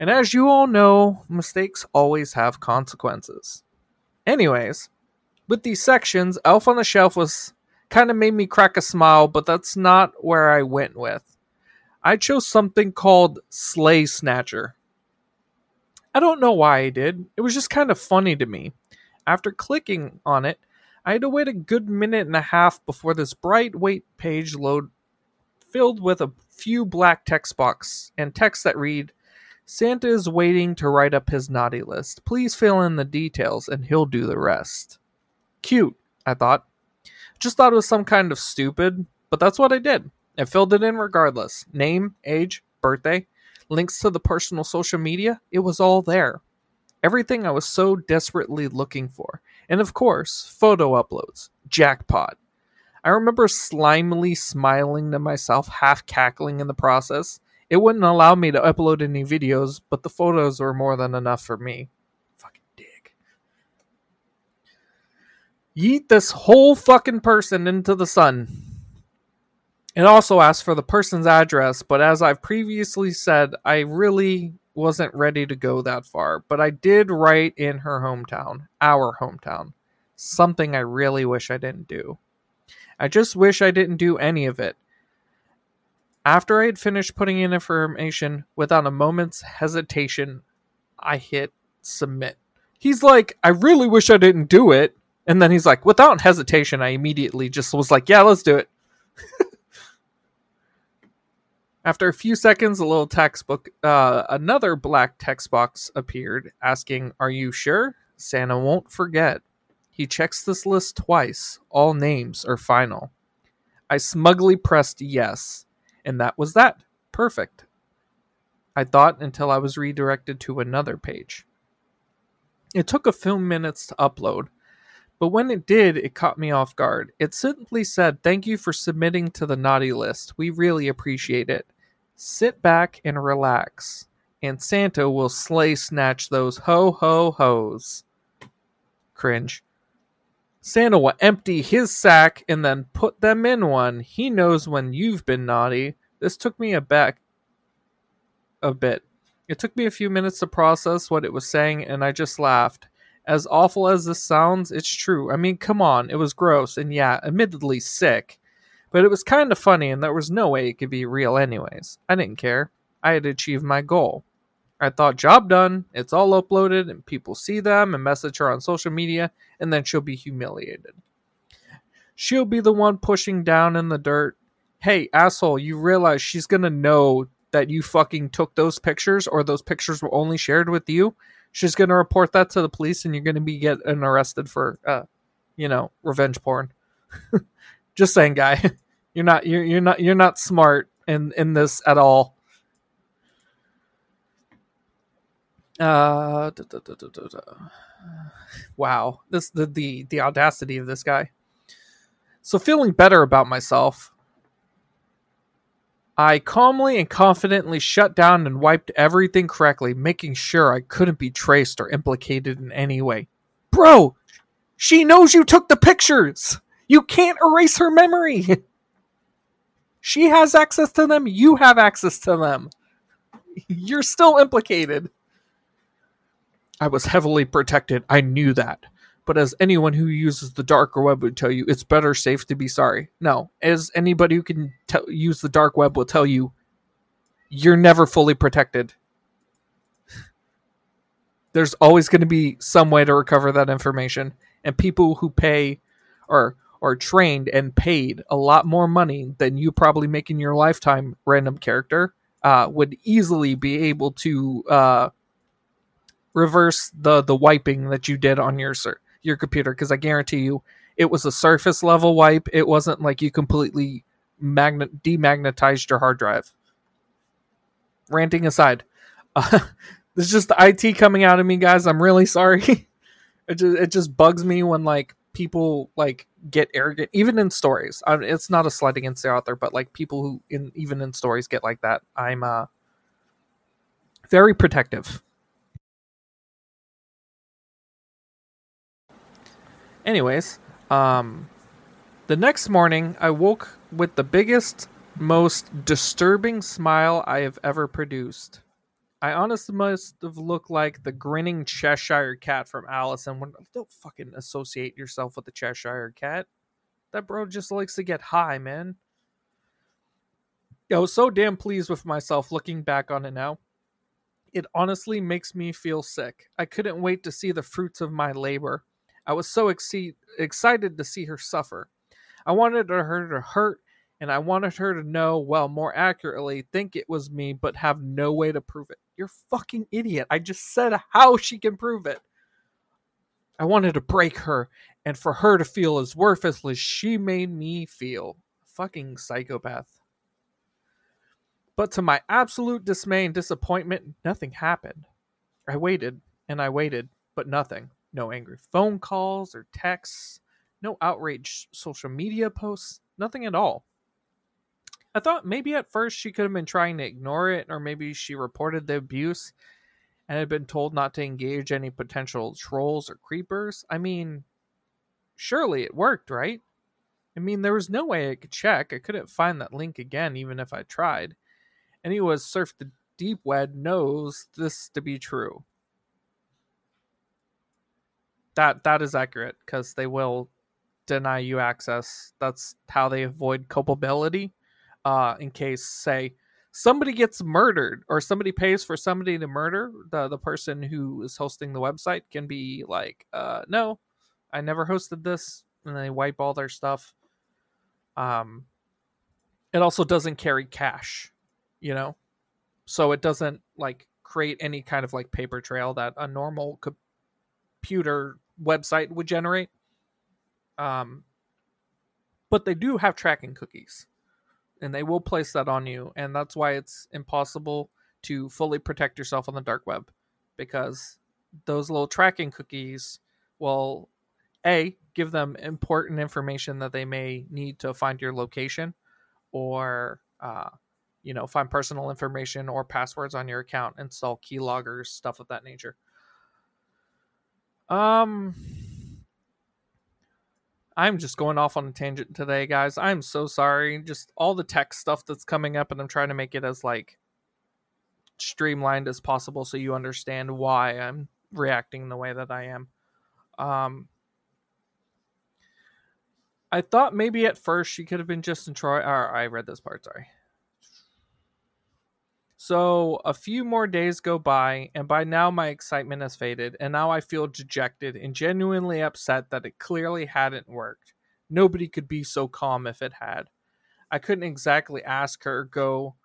And as you all know, mistakes always have consequences. Anyways, with these sections, Elf on the Shelf was kind of made me crack a smile, but that's not where I went with. I chose something called Slay Snatcher. I don't know why I did. It was just kind of funny to me. After clicking on it, I had to wait a good minute and a half before this bright white page load filled with a few black text box and text that read Santa is waiting to write up his naughty list. Please fill in the details and he'll do the rest. Cute, I thought. Just thought it was some kind of stupid, but that's what I did. I filled it in regardless. Name, age, birthday, links to the personal social media, it was all there. Everything I was so desperately looking for. And of course, photo uploads. Jackpot. I remember slimily smiling to myself, half cackling in the process. It wouldn't allow me to upload any videos, but the photos were more than enough for me. Fucking dick. Yeet this whole fucking person into the sun. It also asked for the person's address, but as I've previously said, I really wasn't ready to go that far. But I did write in her hometown, our hometown. Something I really wish I didn't do. I just wish I didn't do any of it. After I had finished putting in information, without a moment's hesitation, I hit submit. He's like, I really wish I didn't do it. And then he's like, without hesitation, I immediately just was like, yeah, let's do it. After a few seconds, a little textbook, uh, another black text box appeared asking, Are you sure? Santa won't forget. He checks this list twice. All names are final. I smugly pressed yes, and that was that. Perfect. I thought until I was redirected to another page. It took a few minutes to upload, but when it did, it caught me off guard. It simply said, Thank you for submitting to the naughty list. We really appreciate it. Sit back and relax, and Santa will slay snatch those ho ho ho's. Cringe. Santa will empty his sack and then put them in one. He knows when you've been naughty. This took me aback a bit. It took me a few minutes to process what it was saying, and I just laughed. As awful as this sounds, it's true. I mean, come on, it was gross, and yeah, admittedly sick. But it was kind of funny, and there was no way it could be real, anyways. I didn't care. I had achieved my goal. I thought, job done. It's all uploaded, and people see them and message her on social media, and then she'll be humiliated. She'll be the one pushing down in the dirt. Hey, asshole, you realize she's gonna know that you fucking took those pictures or those pictures were only shared with you. She's gonna report that to the police, and you're gonna be getting arrested for, uh, you know, revenge porn. Just saying, guy, you're not you're you're not you're not smart in in this at all. Uh, da, da, da, wow, this the, the the audacity of this guy. So feeling better about myself, I calmly and confidently shut down and wiped everything correctly, making sure I couldn't be traced or implicated in any way. Bro, she knows you took the pictures. You can't erase her memory. she has access to them. You have access to them. You're still implicated. I was heavily protected. I knew that. But as anyone who uses the dark web would tell you, it's better safe to be sorry. No, as anybody who can use the dark web will tell you, you're never fully protected. There's always going to be some way to recover that information, and people who pay or are trained and paid a lot more money than you probably make in your lifetime, random character, uh, would easily be able to uh, reverse the the wiping that you did on your your computer because I guarantee you it was a surface level wipe. It wasn't like you completely magnet demagnetized your hard drive. Ranting aside, uh, is just the IT coming out of me, guys. I'm really sorry. it just it just bugs me when like people like get arrogant even in stories I it's not a slight against the author but like people who in even in stories get like that i'm uh very protective anyways um the next morning i woke with the biggest most disturbing smile i have ever produced I honestly must have looked like the grinning Cheshire cat from Alice. And don't fucking associate yourself with the Cheshire cat. That bro just likes to get high, man. I was so damn pleased with myself looking back on it now. It honestly makes me feel sick. I couldn't wait to see the fruits of my labor. I was so ex- excited to see her suffer. I wanted her to hurt and I wanted her to know, well, more accurately, think it was me, but have no way to prove it. You're fucking idiot. I just said how she can prove it. I wanted to break her and for her to feel as worthless as she made me feel. Fucking psychopath. But to my absolute dismay and disappointment, nothing happened. I waited and I waited, but nothing. No angry phone calls or texts, no outraged social media posts, nothing at all. I thought maybe at first she could have been trying to ignore it, or maybe she reported the abuse and had been told not to engage any potential trolls or creepers. I mean, surely it worked, right? I mean, there was no way I could check. I couldn't find that link again, even if I tried. Anyone who has surfed the deep web knows this to be true. That that is accurate because they will deny you access. That's how they avoid culpability uh, in case, say, somebody gets murdered or somebody pays for somebody to murder the the person who is hosting the website can be like, uh, no, I never hosted this, and they wipe all their stuff. Um, it also doesn't carry cash, you know, so it doesn't like create any kind of like paper trail that a normal computer website would generate. Um, but they do have tracking cookies and they will place that on you and that's why it's impossible to fully protect yourself on the dark web because those little tracking cookies will a give them important information that they may need to find your location or uh, you know find personal information or passwords on your account install keyloggers stuff of that nature um I'm just going off on a tangent today, guys. I'm so sorry. Just all the tech stuff that's coming up, and I'm trying to make it as like streamlined as possible so you understand why I'm reacting the way that I am. Um, I thought maybe at first she could have been just in Troy. Or I read this part. Sorry. So a few more days go by, and by now my excitement has faded, and now I feel dejected and genuinely upset that it clearly hadn't worked. Nobody could be so calm if it had. I couldn't exactly ask her go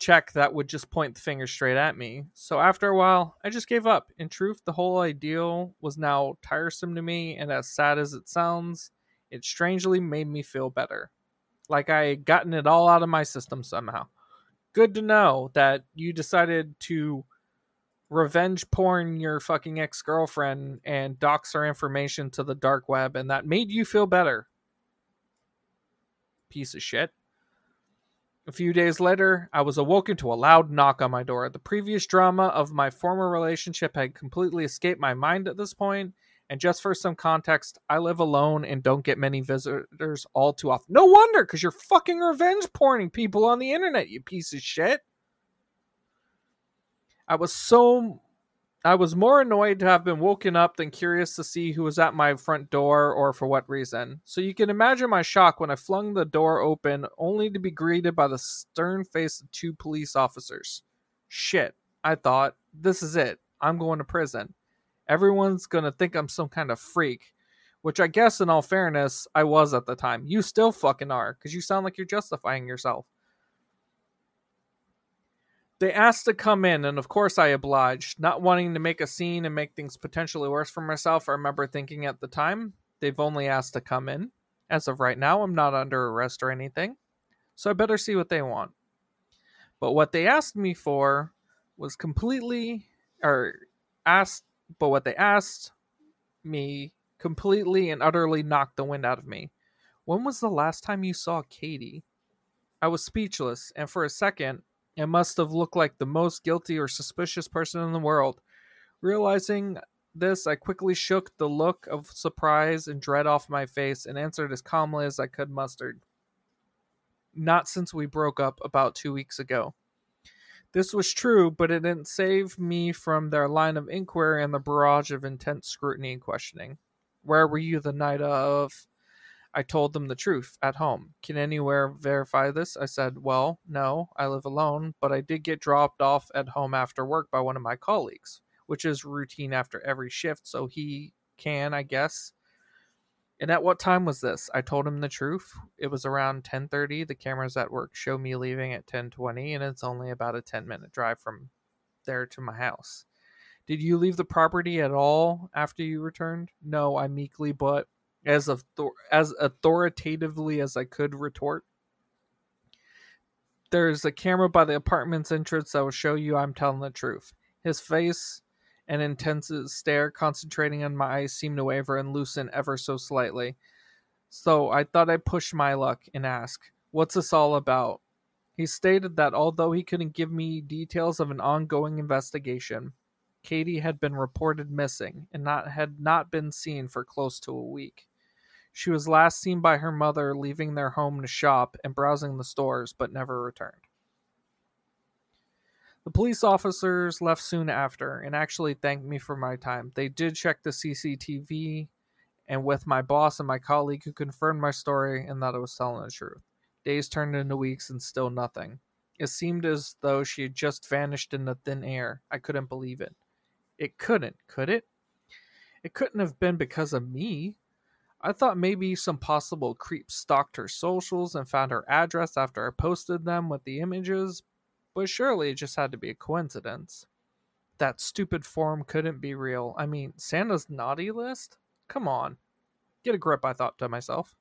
check that would just point the finger straight at me. So after a while, I just gave up. In truth, the whole ideal was now tiresome to me, and as sad as it sounds, it strangely made me feel better. Like I had gotten it all out of my system somehow good to know that you decided to revenge porn your fucking ex girlfriend and dox her information to the dark web, and that made you feel better. Piece of shit. A few days later, I was awoken to a loud knock on my door. The previous drama of my former relationship had completely escaped my mind at this point, and just for some context, I live alone and don't get many visitors all too often. No wonder, because you're fucking revenge porning people on the internet, you piece of shit. I was so. I was more annoyed to have been woken up than curious to see who was at my front door or for what reason. So you can imagine my shock when I flung the door open, only to be greeted by the stern face of two police officers. Shit, I thought, this is it. I'm going to prison everyone's going to think I'm some kind of freak, which I guess, in all fairness, I was at the time. You still fucking are, because you sound like you're justifying yourself. They asked to come in, and of course I obliged, not wanting to make a scene and make things potentially worse for myself. I remember thinking at the time, they've only asked to come in. As of right now, I'm not under arrest or anything, so I better see what they want. But what they asked me for was completely, or asked but what they asked me completely and utterly knocked the wind out of me. When was the last time you saw Katie? I was speechless, and for a second, it must have looked like the most guilty or suspicious person in the world. Realizing this, I quickly shook the look of surprise and dread off my face and answered as calmly as I could muster. Not since we broke up about two weeks ago. This was true, but it didn't save me from their line of inquiry and the barrage of intense scrutiny and questioning. Where were you the night of? I told them the truth at home. Can anywhere verify this? I said, Well, no, I live alone, but I did get dropped off at home after work by one of my colleagues, which is routine after every shift, so he can, I guess. And at what time was this? I told him the truth. It was around 10:30. The cameras at work show me leaving at 10:20 and it's only about a 10-minute drive from there to my house. Did you leave the property at all after you returned? No, I meekly but as author- as authoritatively as I could retort. There's a camera by the apartment's entrance that will show you I'm telling the truth. His face and intense stare concentrating on my eyes seemed to waver and loosen ever so slightly. So I thought I'd push my luck and ask, What's this all about? He stated that although he couldn't give me details of an ongoing investigation, Katie had been reported missing and not had not been seen for close to a week. She was last seen by her mother leaving their home to shop and browsing the stores, but never returned. The police officers left soon after and actually thanked me for my time. They did check the CCTV and with my boss and my colleague who confirmed my story and that I was telling the truth. Days turned into weeks and still nothing. It seemed as though she had just vanished into thin air. I couldn't believe it. It couldn't, could it? It couldn't have been because of me. I thought maybe some possible creep stalked her socials and found her address after I posted them with the images, but surely it just had to be a coincidence. That stupid form couldn't be real. I mean, Santa's naughty list? Come on. Get a grip, I thought to myself.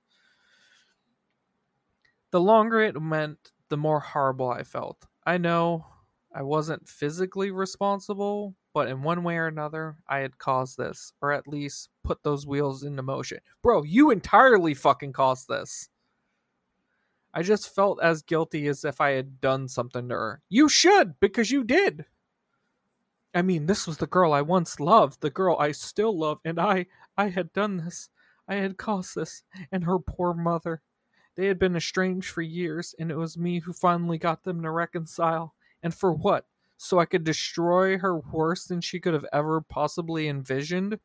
The longer it went, the more horrible I felt. I know I wasn't physically responsible, but in one way or another, I had caused this, or at least put those wheels into motion. Bro, you entirely fucking caused this. I just felt as guilty as if I had done something to her. You should, because you did. I mean, this was the girl I once loved, the girl I still love, and I I had done this. I had caused this, and her poor mother. They had been estranged for years, and it was me who finally got them to reconcile. And for what? so I could destroy her worse than she could have ever possibly envisioned,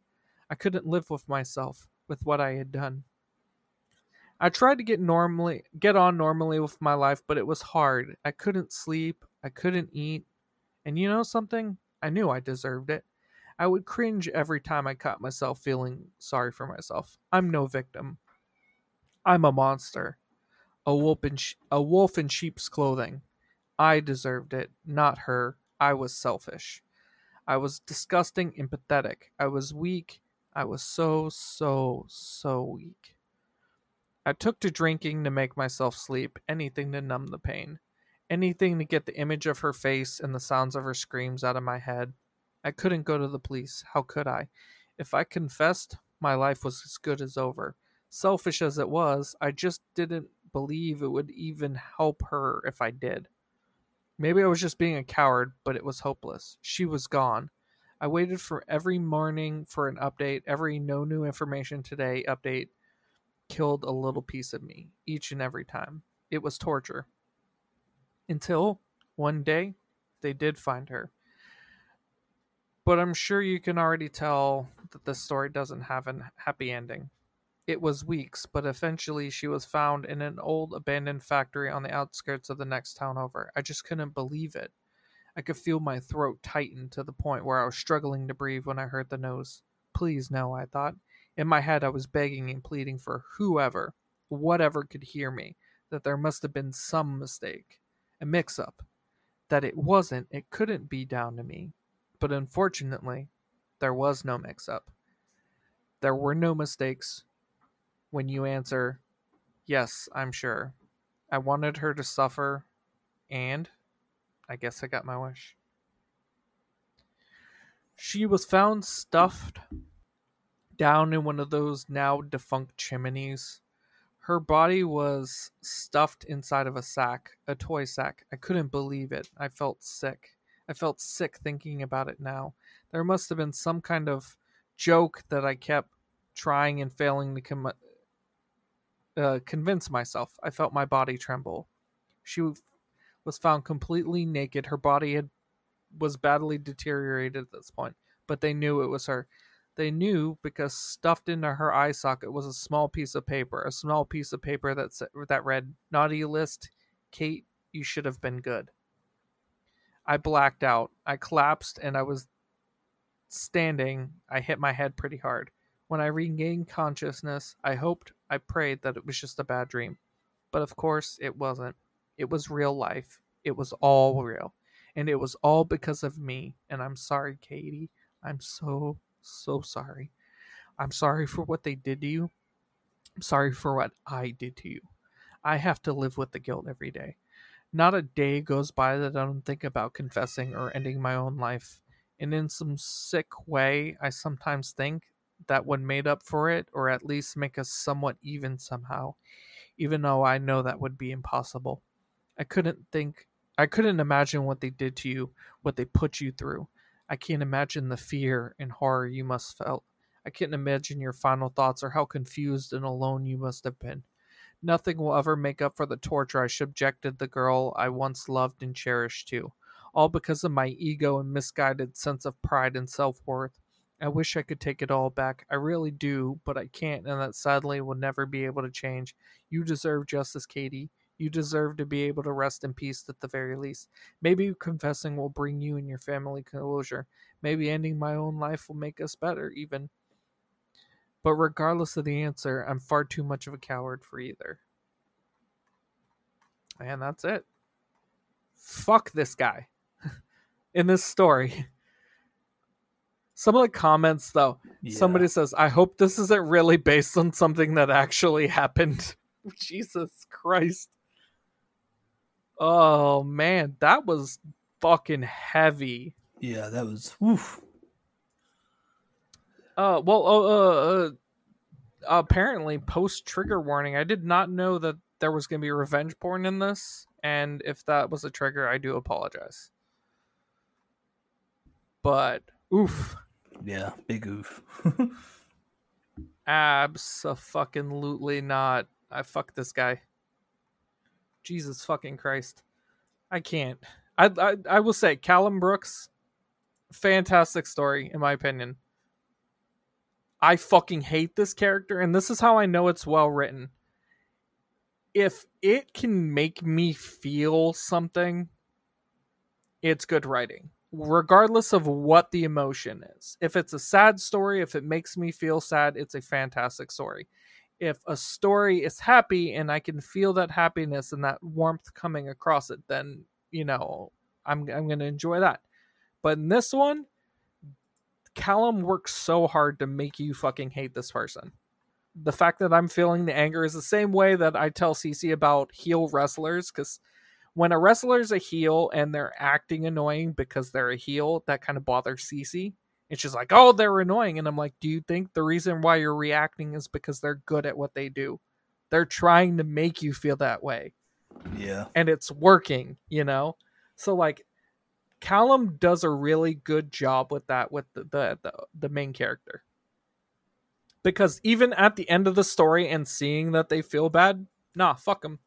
I couldn't live with myself with what I had done. I tried to get normally get on normally with my life, but it was hard. I couldn't sleep, I couldn't eat. And you know something? I knew I deserved it. I would cringe every time I caught myself feeling sorry for myself. I'm no victim. I'm a monster. A wolf in, sh- a wolf in sheep's clothing. I deserved it, not her. I was selfish. I was disgusting and pathetic. I was weak. I was so, so, so weak. I took to drinking to make myself sleep, anything to numb the pain, anything to get the image of her face and the sounds of her screams out of my head. I couldn't go to the police. How could I? If I confessed, my life was as good as over. Selfish as it was, I just didn't believe it would even help her if I did. Maybe I was just being a coward, but it was hopeless. She was gone. I waited for every morning for an update. Every no new information today update killed a little piece of me each and every time. It was torture. Until one day they did find her. But I'm sure you can already tell that the story doesn't have a happy ending. It was weeks, but eventually she was found in an old abandoned factory on the outskirts of the next town over. I just couldn't believe it. I could feel my throat tighten to the point where I was struggling to breathe when I heard the news. Please no, I thought. In my head, I was begging and pleading for whoever, whatever could hear me, that there must have been some mistake, a mix up, that it wasn't, it couldn't be down to me. But unfortunately, there was no mix up. There were no mistakes, when you answer, Yes, I'm sure. I wanted her to suffer, and I guess I got my wish. She was found stuffed down in one of those now defunct chimneys. Her body was stuffed inside of a sack, a toy sack. I couldn't believe it. I felt sick. I felt sick thinking about it now. There must have been some kind of joke that I kept trying and failing to com- uh, convince myself. I felt my body tremble. She was found completely naked. Her body had was badly deteriorated at this point, but they knew it was her. They knew because stuffed into her eye socket was a small piece of paper, a small piece of paper that sa- that read "Naughty list, Kate, you should have been good." I blacked out. I collapsed and I was standing. I hit my head pretty hard. When I regained consciousness, I hoped, I prayed that it was just a bad dream. But of course, it wasn't. It was real life. It was all real. And it was all because of me. And I'm sorry, Katie. I'm so, so sorry. I'm sorry for what they did to you. I'm sorry for what I did to you. I have to live with the guilt every day. Not a day goes by that I don't think about confessing or ending my own life. And in some sick way, I sometimes think that would made up for it, or at least make us somewhat even somehow, even though I know that would be impossible. I couldn't think, I couldn't imagine what they did to you, what they put you through. I can't imagine the fear and horror you must felt. I can't imagine your final thoughts or how confused and alone you must have been. Nothing will ever make up for the torture I subjected the girl I once loved and cherished to, all because of my ego and misguided sense of pride and self worth. I wish I could take it all back. I really do, but I can't, and that sadly will never be able to change. You deserve justice, Katie. You deserve to be able to rest in peace at the very least. Maybe confessing will bring you and your family closure. Maybe ending my own life will make us better, even. But regardless of the answer, I'm far too much of a coward for either. And that's it. Fuck this guy in this story. Some of the comments, though, Yeah. somebody says, I hope this isn't really based on something that actually happened. Jesus Christ. Oh, man. That was fucking heavy. Yeah, that was. Oof. Uh, well, uh, uh, uh, apparently, post trigger warning, I did not know that there was going to be revenge porn in this. And if that was a trigger, I do apologize. But, oof. Yeah, big oof. Absolutely not. I fuck this guy. Jesus fucking Christ. I can't. I, I I will say Callum Brooks, fantastic story in my opinion. I fucking hate this character, and this is how I know it's well written. If it can make me feel something, it's good writing regardless of what the emotion is. If it's a sad story, if it makes me feel sad, it's a fantastic story. If a story is happy and I can feel that happiness and that warmth coming across it, then you know I'm I'm gonna enjoy that. But in this one, Callum works so hard to make you fucking hate this person. The fact that I'm feeling the anger is the same way that I tell Cece about heel wrestlers, because when a wrestler's a heel and they're acting annoying because they're a heel, that kind of bothers Cece. And she's like, oh, they're annoying. And I'm like, do you think the reason why you're reacting is because they're good at what they do? They're trying to make you feel that way. yeah. And it's working, you know? So, like, Callum does a really good job with that, with the, the, the, the main character. Because even at the end of the story and seeing that they feel bad, nah, fuck them.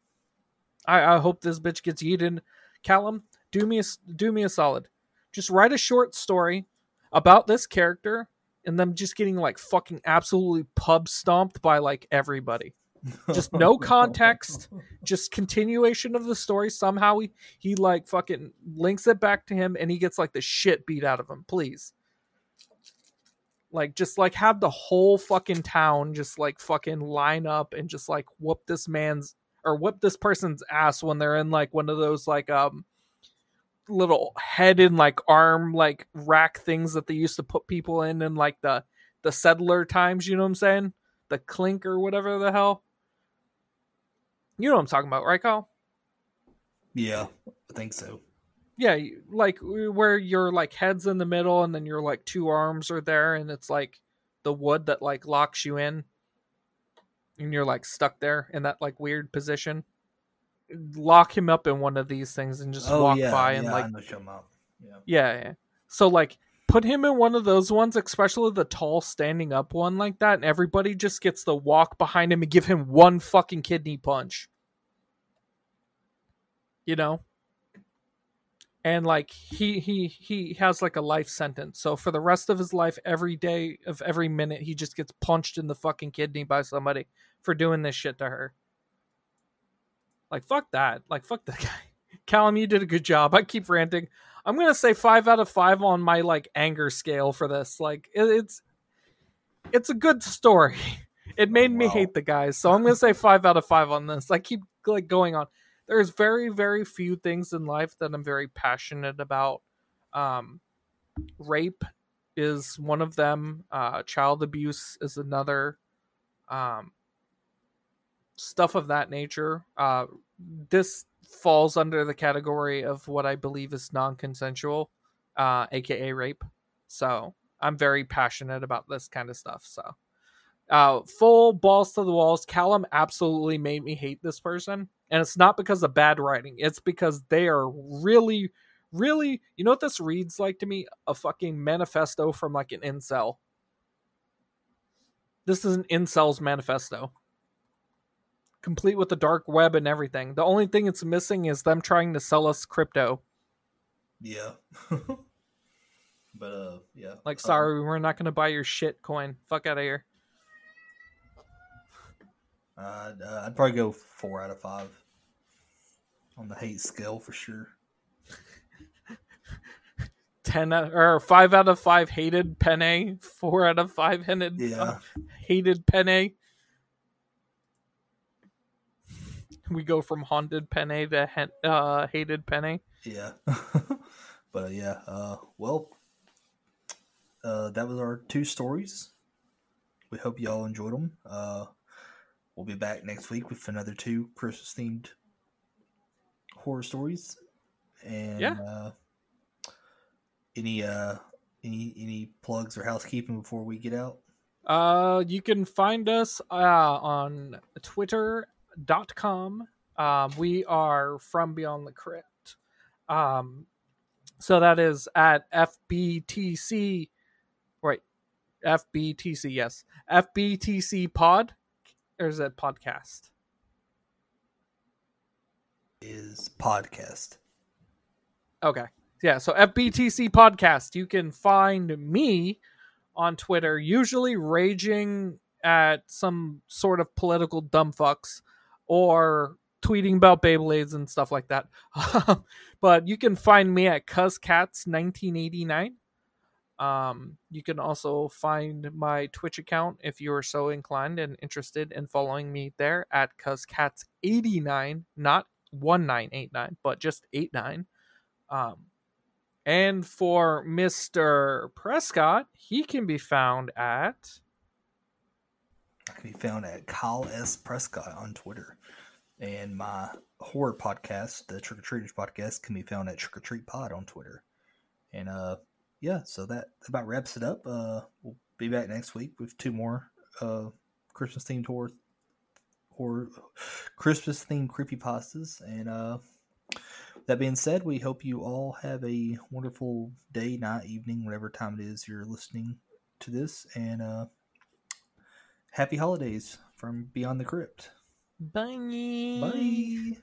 I, I hope this bitch gets yeeted. Callum, do me a, do me a solid. Just write a short story about this character and them just getting like fucking absolutely pub stomped by like everybody. Just no context, just continuation of the story. Somehow he, he like fucking links it back to him and he gets like the shit beat out of him, please. Like just like have the whole fucking town just like fucking line up and just like whoop this man's or whip this person's ass when they're in like one of those like um little head and like arm like rack things that they used to put people in in like the the settler times you know what i'm saying the clink or whatever the hell you know what i'm talking about right Kyle? Yeah, I think so. yeah like where your like head's in the middle and then your like two arms are there and it's like the wood that like locks you in and you're like stuck there in that like weird position. Lock him up in one of these things and just oh walk yeah, by and I like you're talking about. Yeah. yeah, yeah. So like put him in one of those ones, especially the tall standing up one like that, and everybody just gets to walk behind him and give him one fucking kidney punch. You know? And like he he he has like a life sentence. So for the rest of his life, every day of every minute, he just gets punched in the fucking kidney by somebody for doing this shit to her. Like fuck that. Like fuck that guy. Callum, you did a good job. I keep ranting. I'm gonna say five out of five on my like anger scale for this. Like it, it's it's a good story. It made me Wow. hate the guys, so I'm gonna say five out of five on this. I keep like going on. There's very very few things in life that I'm very passionate about. Um, rape is one of them. Uh, child abuse is another. Um, stuff of that nature. Uh, this falls under the category of what I believe is non-consensual, uh, aka rape. So I'm very passionate about this kind of stuff. So, uh, full balls to the walls. Callum absolutely made me hate this person, and it's not because of bad writing. It's because they are really, really. You know what this reads like to me? A fucking manifesto from like an incel. This is an incel's manifesto complete with the dark web and everything. The only thing it's missing is them trying to sell us crypto. Yeah. but uh, yeah. Like, Um, sorry, we're not gonna buy your shit coin. Fuck out of here. Uh, uh, I'd probably go four out of five on the hate scale for sure. Ten out, or five out of five hated penne. Four out of five hated Yeah. hated penne. We go from haunted penne to uh, hated penne. Yeah. but uh, yeah, uh, well, uh, that was our two stories. We hope y'all enjoyed them. Uh, we'll be back next week with another two Christmas themed horror stories. And Yeah. uh, any uh, any any plugs or housekeeping before we get out? Uh, you can find us uh, on twitter.com. Um, we are from Beyond the Crypt. Um, so that is at FBTC, right? FBTC, yes. FBTC pod, or is it podcast? Is podcast. Okay. Yeah, so FBTC podcast. You can find me on Twitter, usually raging at some sort of political dumbfucks or tweeting about Beyblades and stuff like that. but you can find me at CuzCats1989. Um, you can also find my Twitch account if you are so inclined and interested in following me there at CuzCats89, not 1989, but just 89. Um, and for Mr. Prescott, he can be found at I can be found at Kyle S. Prescott on Twitter. And my horror podcast, the Trick or Treaters podcast, can be found at Trick or Treat Pod on Twitter. And uh yeah, so that about wraps it up. Uh we'll be back next week with two more uh Christmas themed horror horror Christmas themed creepy pastas. And uh that being said, we hope you all have a wonderful day, night, evening, whatever time it is you're listening to this. And uh happy holidays from Beyond the Crypt. Bye. Bye.